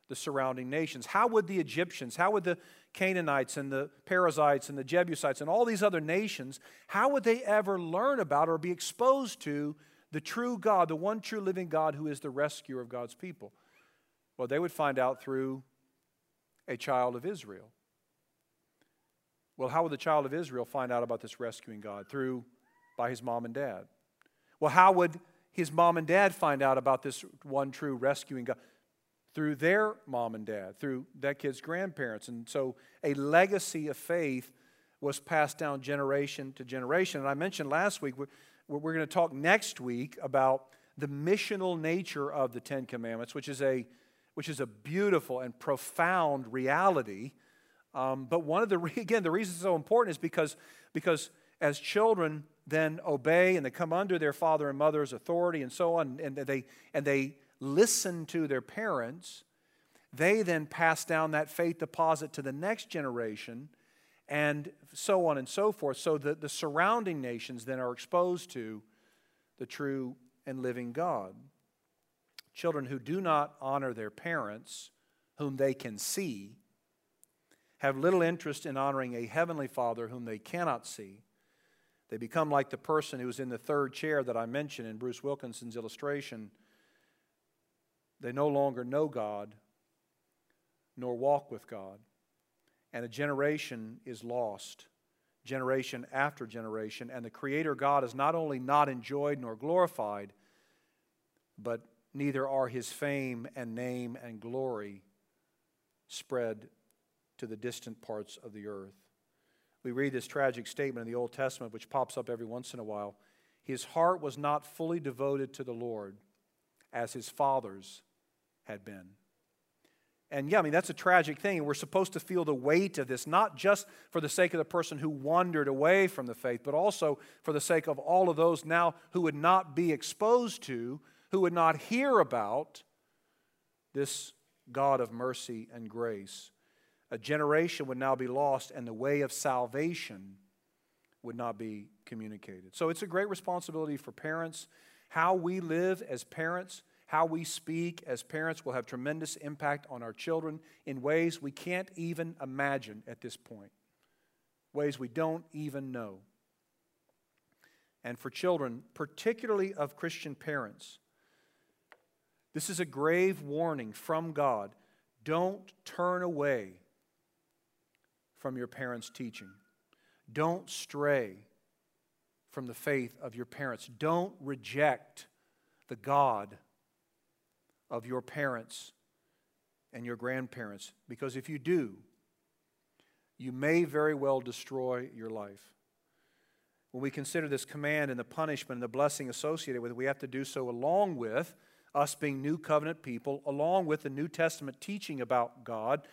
the surrounding nations. How would the Egyptians, how would the Canaanites and the Perizzites and the Jebusites and all these other nations, how would they ever learn about or be exposed to the true God, the one true living God who is the rescuer of God's people? Well, they would find out through a child of Israel. Well, how would the child of Israel find out about this rescuing God? Through by his mom and dad. Well, how would his mom and dad find out about this one true rescuing God? Through their mom and dad, through that kid's grandparents. And so a legacy of faith was passed down generation to generation. And I mentioned last week, we're, going to talk next week about the missional nature of the Ten Commandments, which is a, which is a beautiful and profound reality. Um, but one of the, again, the reason it's so important is because, because as children then obey and they come under their father and mother's authority and so on, and they, and they listen to their parents, they then pass down that faith deposit to the next generation and so on and so forth. So that the surrounding nations then are exposed to the true and living God. Children who do not honor their parents, whom they can see, have little interest in honoring a heavenly Father whom they cannot see. They become like the person who was in the third chair that I mentioned in Bruce Wilkinson's illustration. They no longer know God nor walk with God. And a generation is lost, generation after generation. And the Creator God is not only not enjoyed nor glorified, but neither are his fame and name and glory spread to the distant parts of the earth. We read this tragic statement in the Old Testament, which pops up every once in a while. His heart was not fully devoted to the Lord as his father's had been. And yeah, I mean, that's a tragic thing. We're supposed to feel the weight of this, not just for the sake of the person who wandered away from the faith, but also for the sake of all of those now who would not be exposed to, who would not hear about this God of mercy and grace a generation would now be lost and the way of salvation would not be communicated. So it's a great responsibility for parents. How we live as parents, how we speak as parents will have tremendous impact on our children in ways we can't even imagine at this point, ways we don't even know. And for children, particularly of Christian parents, this is a grave warning from God. Don't turn away from your parents' teaching. Don't stray from the faith of your parents. Don't reject the God of your parents and your grandparents, because if you do, you may very well destroy your life. When we consider this command and the punishment and the blessing associated with it, we have to do so along with us being new covenant people, along with the New Testament teaching about God,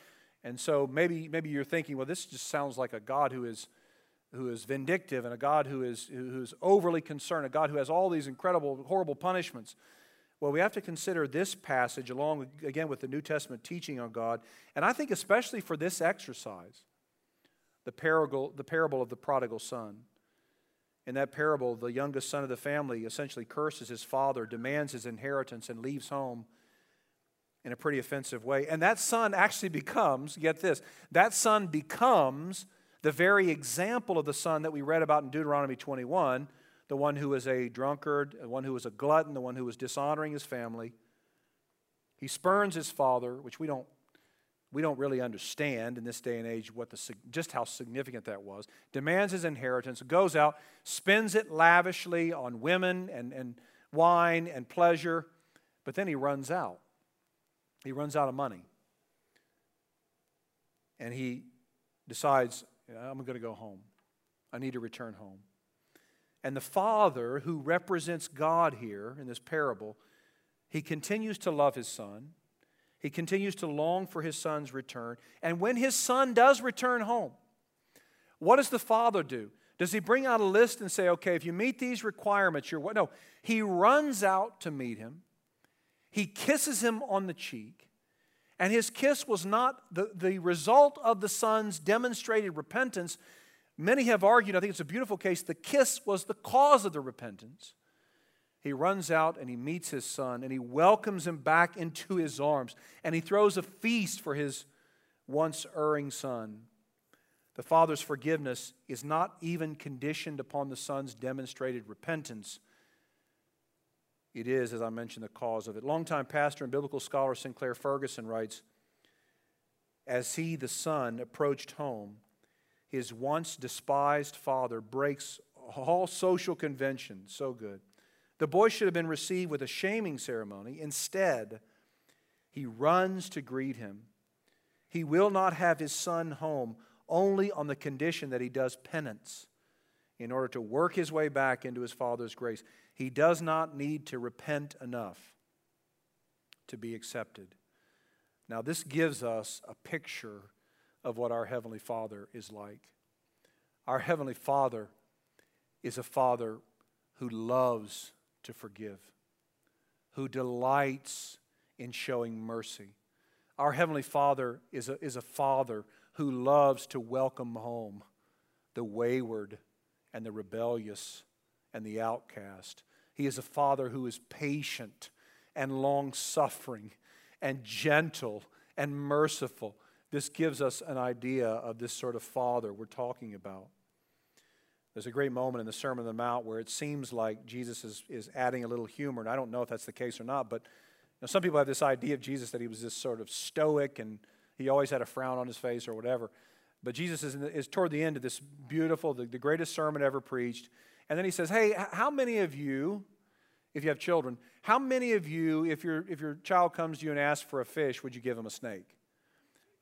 and so maybe, maybe you're thinking, well, this just sounds like a God who is, who is vindictive and a God who is, who is overly concerned, a God who has all these incredible, horrible punishments. Well, we have to consider this passage along, again, with the New Testament teaching on God. And I think, especially for this exercise, the parable, the parable of the prodigal son. In that parable, the youngest son of the family essentially curses his father, demands his inheritance, and leaves home in a pretty offensive way. And that son actually becomes, get this, that son becomes the very example of the son that we read about in Deuteronomy 21 the one who was a drunkard, the one who was a glutton, the one who was dishonoring his family. He spurns his father, which we don't, we don't really understand in this day and age what the, just how significant that was. Demands his inheritance, goes out, spends it lavishly on women and, and wine and pleasure, but then he runs out. he runs out of money. And he decides, I'm going to go home. I need to return home. And the father, who represents God here in this parable, he continues to love his son. He continues to long for his son's return. And when his son does return home, what does the father do? Does he bring out a list and say, okay, if you meet these requirements, you're what? No. He runs out to meet him. He kisses him on the cheek. And his kiss was not the, the result of the son's demonstrated repentance. Many have argued, I think it's a beautiful case, the kiss was the cause of the repentance. He runs out and he meets his son and he welcomes him back into his arms and he throws a feast for his once erring son. The father's forgiveness is not even conditioned upon the son's demonstrated repentance. It is, as I mentioned, the cause of it. Longtime pastor and biblical scholar Sinclair Ferguson writes As he, the son, approached home, his once despised father breaks all social convention. So good. The boy should have been received with a shaming ceremony. Instead, he runs to greet him. He will not have his son home only on the condition that he does penance in order to work his way back into his Father's grace. He does not need to repent enough to be accepted. Now, this gives us a picture of what our Heavenly Father is like. Our Heavenly Father is a Father who loves to forgive, who delights in showing mercy. Our Heavenly Father is a, is a Father who loves to welcome home the wayward and the rebellious and the outcast. He is a father who is patient and long suffering and gentle and merciful. This gives us an idea of this sort of father we're talking about. There's a great moment in the Sermon on the Mount where it seems like Jesus is, is adding a little humor, and I don't know if that's the case or not, but you know, some people have this idea of Jesus that he was this sort of stoic and he always had a frown on his face or whatever. But Jesus is, the, is toward the end of this beautiful, the, the greatest sermon ever preached. And then he says, Hey, how many of you, if you have children, how many of you, if, your if your child comes to you and asks for a fish, would you give him a snake?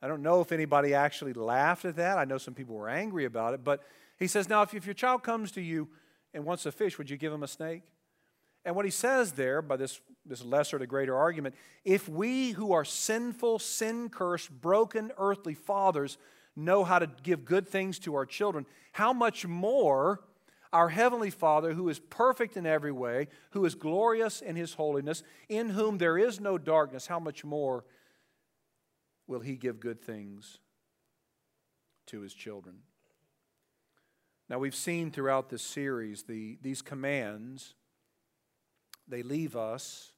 I don't know if anybody actually laughed at that. I know some people were angry about it. But he says, Now, if, if your child comes to you and wants a fish, would you give him a snake? And what he says there, by this, this lesser to greater argument, if we who are sinful, sin cursed, broken earthly fathers know how to give good things to our children, how much more our Heavenly Father, who is perfect in every way, who is glorious in His holiness, in whom there is no darkness, how much more will He give good things to His children? Now, we've seen throughout this series the, these commands they leave us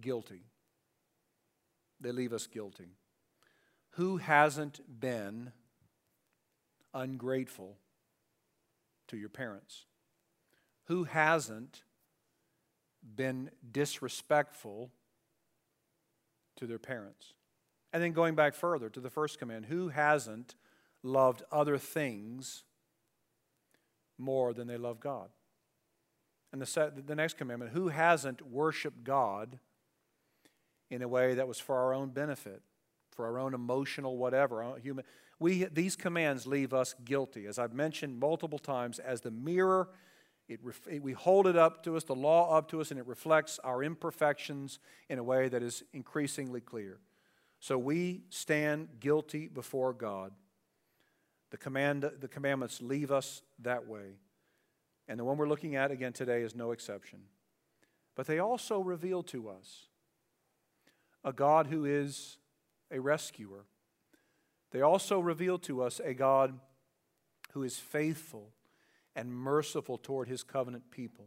guilty. They leave us guilty. Who hasn't been ungrateful to your parents? Who hasn't been disrespectful to their parents? And then going back further to the first command, who hasn't loved other things more than they love God? And the, the next commandment who hasn't worshiped God in a way that was for our own benefit, for our own emotional whatever, human. We, these commands leave us guilty, as I've mentioned multiple times, as the mirror. It, it, we hold it up to us, the law up to us, and it reflects our imperfections in a way that is increasingly clear. So we stand guilty before God. The, command, the commandments leave us that way. And the one we're looking at again today is no exception. But they also reveal to us a God who is a rescuer. They also reveal to us a God who is faithful and merciful toward his covenant people.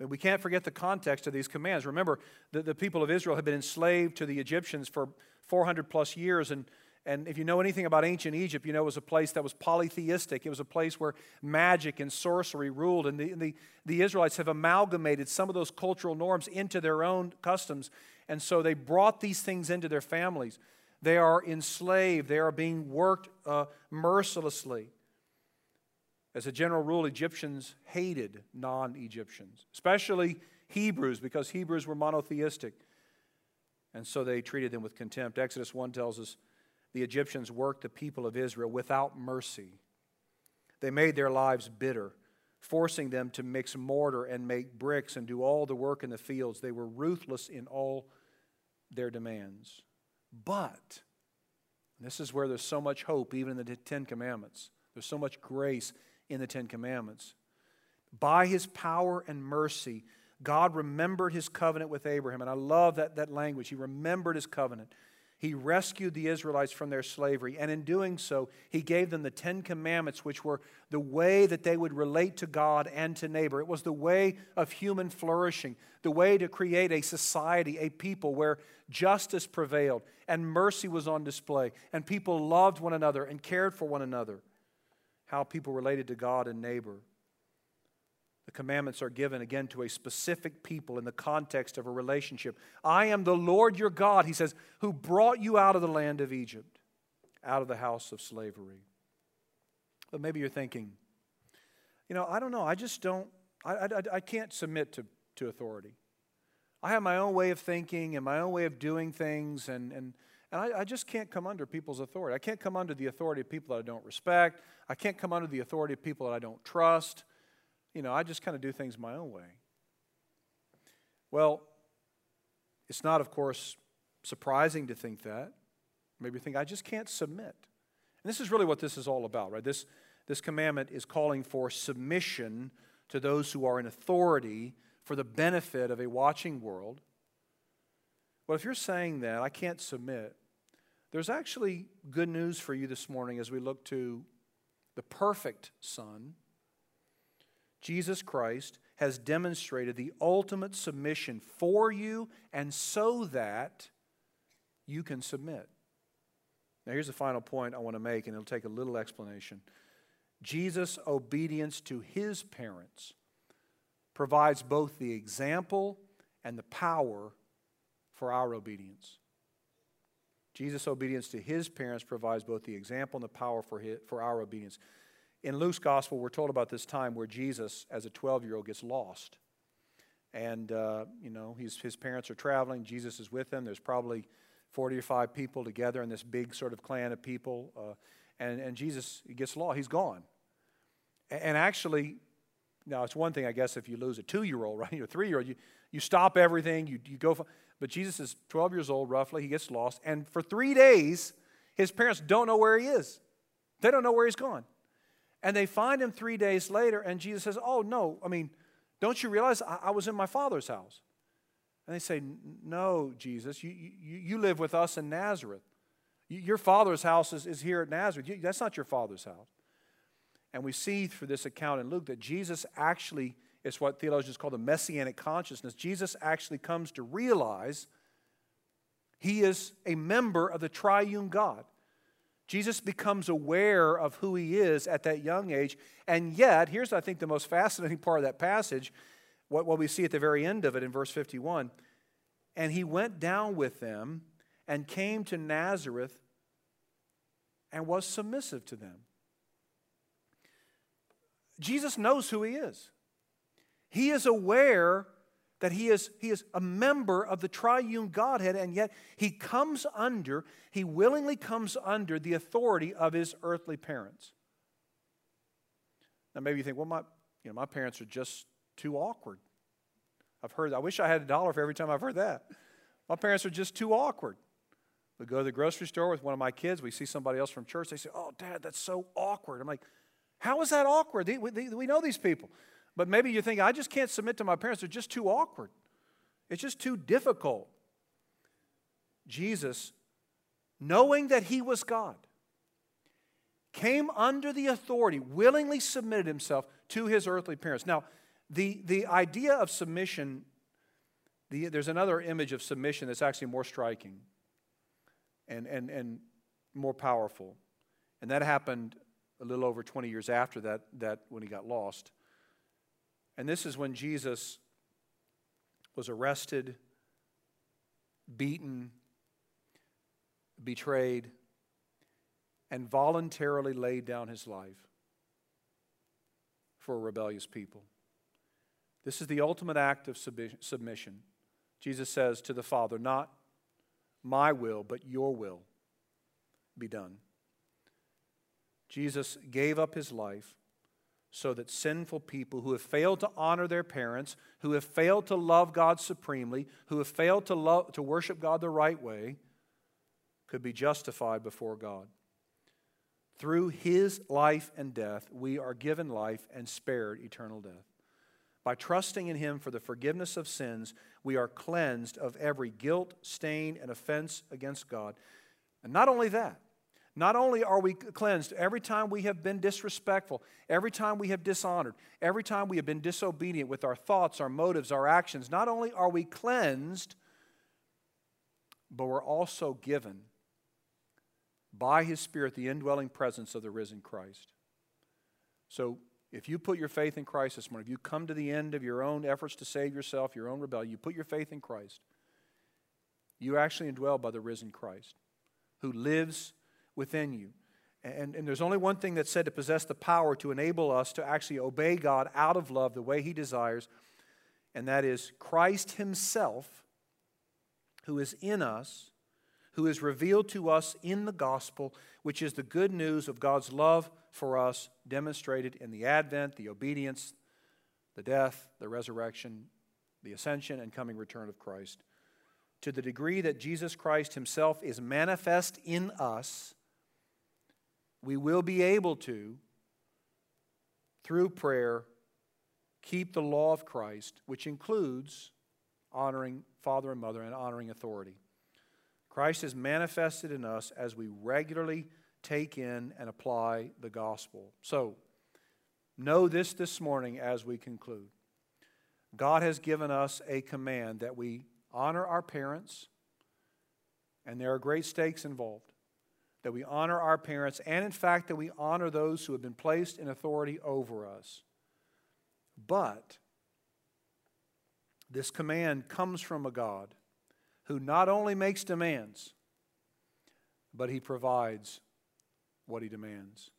we can't forget the context of these commands. Remember, the, the people of Israel had been enslaved to the Egyptians for 400 plus years, and and if you know anything about ancient Egypt, you know it was a place that was polytheistic. It was a place where magic and sorcery ruled. And the, the, the, Israelites have amalgamated some of those cultural norms into their own customs. And so they brought these things into their families. They are enslaved, they are being worked uh, mercilessly. As a general rule, Egyptians hated non Egyptians, especially Hebrews, because Hebrews were monotheistic. And so they treated them with contempt. Exodus 1 tells us the Egyptians worked the people of Israel without mercy. They made their lives bitter, forcing them to mix mortar and make bricks and do all the work in the fields. They were ruthless in all their demands. But, this is where there's so much hope, even in the Ten Commandments. There's so much grace in the Ten Commandments. By his power and mercy, God remembered his covenant with Abraham. And I love that, that language. He remembered his covenant. He rescued the Israelites from their slavery. And in doing so, he gave them the Ten Commandments, which were the way that they would relate to God and to neighbor. It was the way of human flourishing, the way to create a society, a people where justice prevailed and mercy was on display, and people loved one another and cared for one another. How people related to God and neighbor. The commandments are given again to a specific people in the context of a relationship. I am the Lord your God, he says, who brought you out of the land of Egypt, out of the house of slavery. But maybe you're thinking, you know, I don't know, I just don't, I, I, I can't submit to, to authority. I have my own way of thinking and my own way of doing things, and, and, and I, I just can't come under people's authority. I can't come under the authority of people that I don't respect. I can't come under the authority of people that I don't trust you know, I just kind of do things my own way. Well, it's not, of course, surprising to think that. Maybe you think, I just can't submit. And this is really what this is all about, right? This, this commandment is calling for submission to those who are in authority for the benefit of a watching world. Well, if you're saying that, I can't submit, there's actually good news for you this morning as we look to the perfect Son Jesus Christ has demonstrated the ultimate submission for you and so that you can submit. Now, here's the final point I want to make, and it'll take a little explanation. Jesus' obedience to his parents provides both the example and the power for our obedience. Jesus' obedience to his parents provides both the example and the power for, his, for our obedience. In Luke's gospel, we're told about this time where Jesus, as a 12 year old, gets lost. And, uh, you know, his parents are traveling. Jesus is with them. There's probably 40 or 5 people together in this big sort of clan of people. Uh, and, and Jesus gets lost. He's gone. And, and actually, now it's one thing, I guess, if you lose a two year old, right? You're a three year old, you, you stop everything, you, you go. For, but Jesus is 12 years old, roughly. He gets lost. And for three days, his parents don't know where he is, they don't know where he's gone. And they find him three days later, and Jesus says, Oh, no, I mean, don't you realize I, I was in my father's house? And they say, No, Jesus, you, you, you live with us in Nazareth. Your father's house is, is here at Nazareth. You, that's not your father's house. And we see through this account in Luke that Jesus actually is what theologians call the messianic consciousness. Jesus actually comes to realize he is a member of the triune God. Jesus becomes aware of who he is at that young age. And yet, here's, I think, the most fascinating part of that passage what, what we see at the very end of it in verse 51. And he went down with them and came to Nazareth and was submissive to them. Jesus knows who he is. He is aware that he is, he is a member of the triune Godhead, and yet he comes under, he willingly comes under the authority of his earthly parents. Now, maybe you think, well, my, you know, my parents are just too awkward. I've heard, I wish I had a dollar for every time I've heard that. My parents are just too awkward. We go to the grocery store with one of my kids, we see somebody else from church, they say, Oh, Dad, that's so awkward. I'm like, How is that awkward? We know these people. But maybe you think, I just can't submit to my parents. They're just too awkward. It's just too difficult. Jesus, knowing that he was God, came under the authority, willingly submitted himself to his earthly parents. Now, the, the idea of submission, the, there's another image of submission that's actually more striking and, and, and more powerful. And that happened a little over 20 years after that, that when he got lost. And this is when Jesus was arrested, beaten, betrayed, and voluntarily laid down his life for a rebellious people. This is the ultimate act of submission. Jesus says to the Father, Not my will, but your will be done. Jesus gave up his life so that sinful people who have failed to honor their parents, who have failed to love God supremely, who have failed to, love, to worship God the right way, could be justified before God. Through his life and death, we are given life and spared eternal death. By trusting in him for the forgiveness of sins, we are cleansed of every guilt, stain, and offense against God. And not only that, not only are we cleansed every time we have been disrespectful, every time we have dishonored, every time we have been disobedient with our thoughts, our motives, our actions, not only are we cleansed, but we're also given by His Spirit the indwelling presence of the risen Christ. So if you put your faith in Christ this morning, if you come to the end of your own efforts to save yourself, your own rebellion, you put your faith in Christ, you actually indwell by the risen Christ who lives within you. And, and there's only one thing that's said to possess the power to enable us to actually obey God out of love the way He desires, and that is Christ Himself, who is in us, who is revealed to us in the gospel, which is the good news of God's love for us demonstrated in the advent, the obedience, the death, the resurrection, the ascension, and coming return of Christ. To the degree that Jesus Christ Himself is manifest in us, we will be able to, through prayer, keep the law of Christ, which includes honoring father and mother and honoring authority. Christ is manifested in us as we regularly take in and apply the gospel. So, know this this morning as we conclude. God has given us a command that we honor our parents, and there are great stakes involved that we honor our parents, and in fact, that we honor those who have been placed in authority over us. But this command comes from a God who not only makes demands, but he provides what he demands.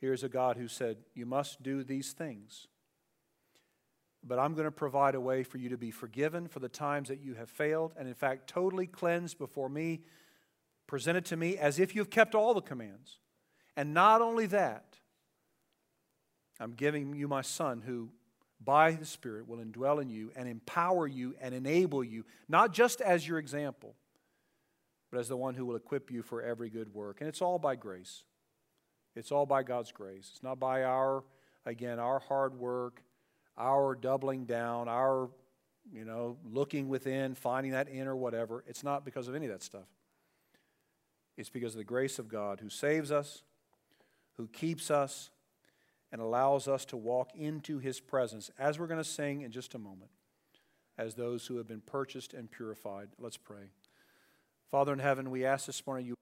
Here's a God who said, You must do these things. But I'm going to provide a way for you to be forgiven for the times that you have failed, and in fact, totally cleansed before me presented to me as if you've kept all the commands. And not only that, I'm giving you my son who, by the Spirit, will indwell in you and empower you and enable you, not just as your example, but as the one who will equip you for every good work. And it's all by grace. It's all by God's grace. It's not by our, again, our hard work, our doubling down, our, you know, looking within, finding that inner whatever. It's not because of any of that stuff. It's because of the grace of God who saves us, who keeps us, and allows us to walk into his presence, as we're going to sing in just a moment, as those who have been purchased and purified. Let's pray. Father in heaven, we ask this morning you.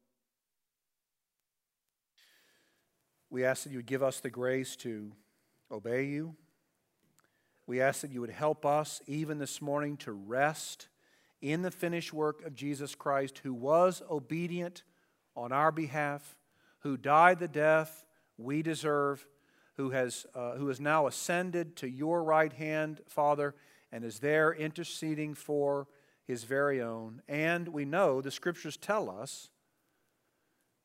We ask that you would give us the grace to obey you. We ask that you would help us even this morning to rest in the finished work of Jesus Christ, who was obedient on our behalf, who died the death we deserve, who has, uh, who has now ascended to your right hand, Father, and is there interceding for his very own. And we know the scriptures tell us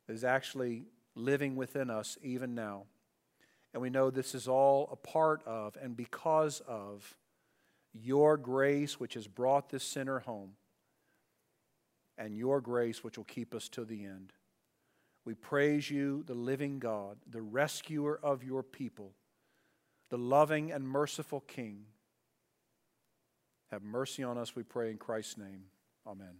is actually living within us even now. And we know this is all a part of and because of your grace, which has brought this sinner home, and your grace, which will keep us to the end. We praise you, the living God, the rescuer of your people, the loving and merciful King. Have mercy on us, we pray in Christ's name. Amen.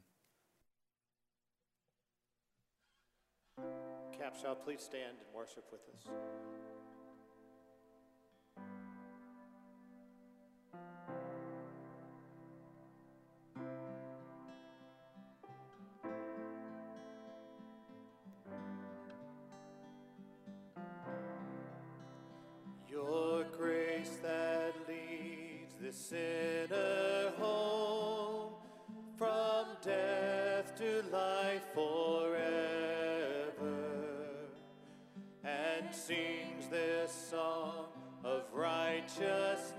Capshaw please stand and worship with us. Sinner home from death to life forever. And sings this song of righteousness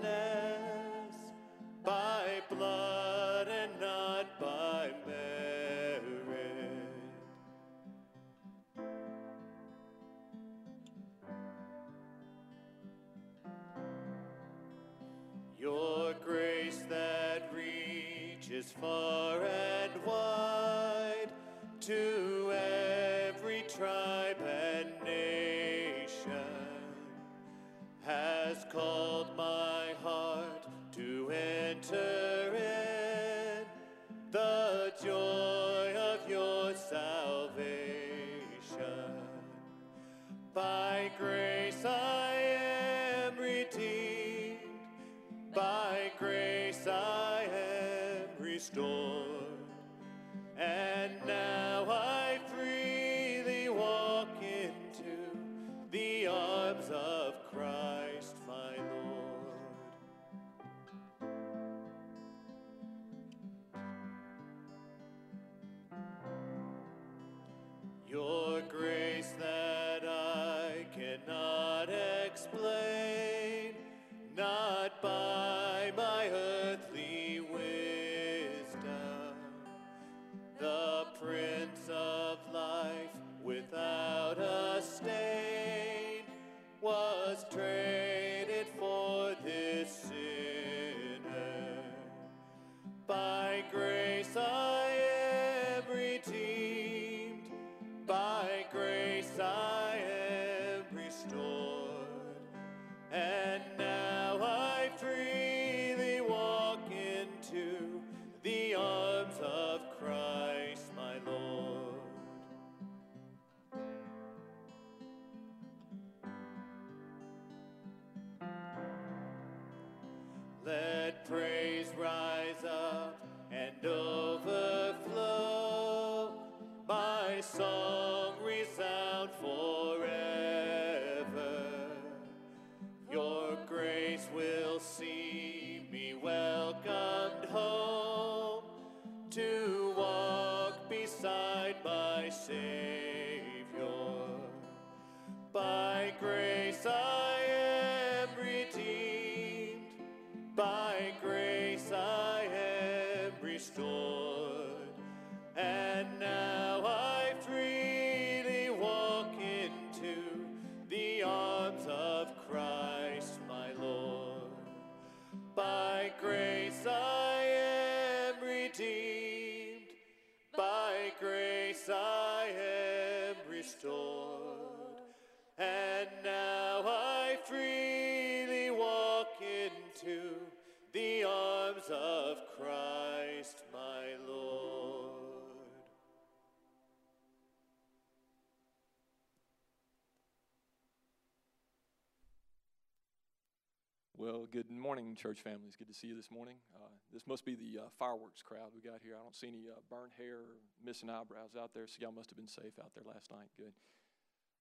morning, church family. It's good to see you this morning. Uh, this must be the uh, fireworks crowd we got here. I don't see any uh, burnt hair or missing eyebrows out there, so y'all must have been safe out there last night. Good.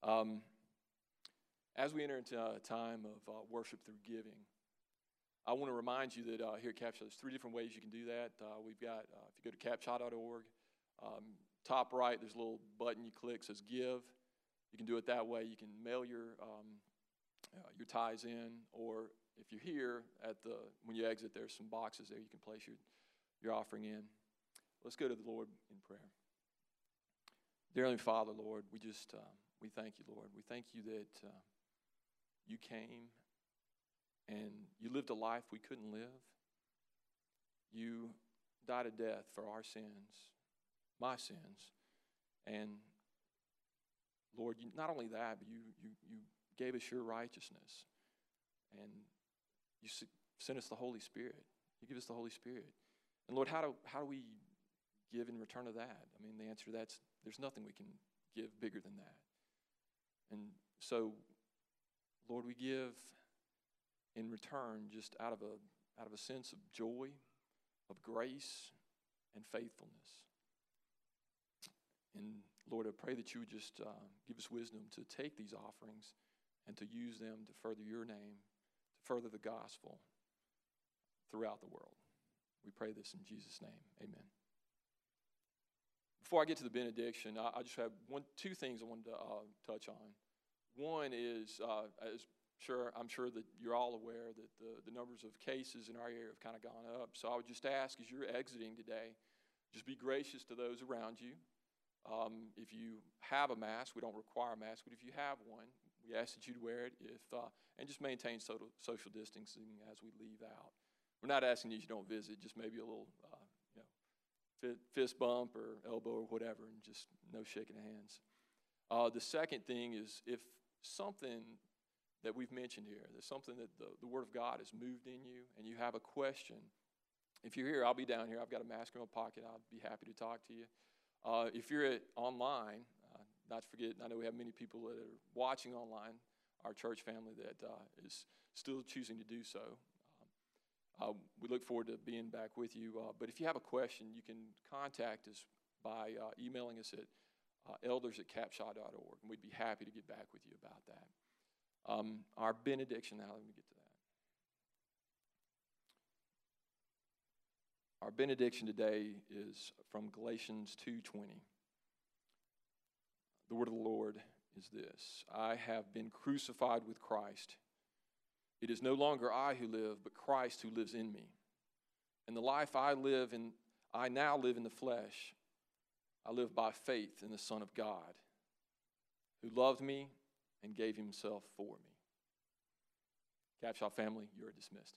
Um, as we enter into a time of uh, worship through giving, I want to remind you that uh, here at Capshaw, there's three different ways you can do that. Uh, we've got, uh, if you go to capshaw.org, um, top right, there's a little button you click says Give. You can do it that way. You can mail your um, uh, your ties in, here at the when you exit, there's some boxes there you can place your your offering in. Let's go to the Lord in prayer. Dear Father, Lord, we just uh, we thank you, Lord. We thank you that uh, you came and you lived a life we couldn't live. You died a death for our sins, my sins, and Lord, you, not only that, but you you you gave us your righteousness, and you s- sent us the Holy Spirit. You give us the Holy Spirit, and Lord, how do how do we give in return of that? I mean, the answer to that's there's nothing we can give bigger than that, and so, Lord, we give in return just out of a out of a sense of joy, of grace, and faithfulness. And Lord, I pray that you would just uh, give us wisdom to take these offerings and to use them to further your name, to further the gospel throughout the world. We pray this in Jesus' name. Amen. Before I get to the benediction, I, I just have one, two things I wanted to uh, touch on. One is, uh, as sure, I'm sure that you're all aware that the, the numbers of cases in our area have kind of gone up. So I would just ask, as you're exiting today, just be gracious to those around you. Um, if you have a mask, we don't require a mask, but if you have one, we ask that you'd wear it. If uh, and just maintain social social distancing as we leave out. We're not asking you you don't visit, just maybe a little, uh, you know, fi- fist bump or elbow or whatever, and just no shaking of hands. Uh, the second thing is if something that we've mentioned here, there's something that the, the Word of God has moved in you, and you have a question, if you're here, I'll be down here. I've got a mask in my pocket. I'll be happy to talk to you. Uh, if you're at online, uh, not to forget, I know we have many people that are watching online, our church family that uh, is still choosing to do so. Um, uh, we look forward to being back with you. Uh, but if you have a question, you can contact us by uh, emailing us at uh, elders at capshaw.org, and we'd be happy to get back with you about that. Um, our benediction, now let me get to that. Our benediction today is from Galatians 2:20. The word of the Lord is this: I have been crucified with Christ. It is no longer I who live, but Christ who lives in me. And the life I live in I now live in the flesh. I live by faith in the Son of God, who loved me and gave himself for me. Capshaw family, you are dismissed.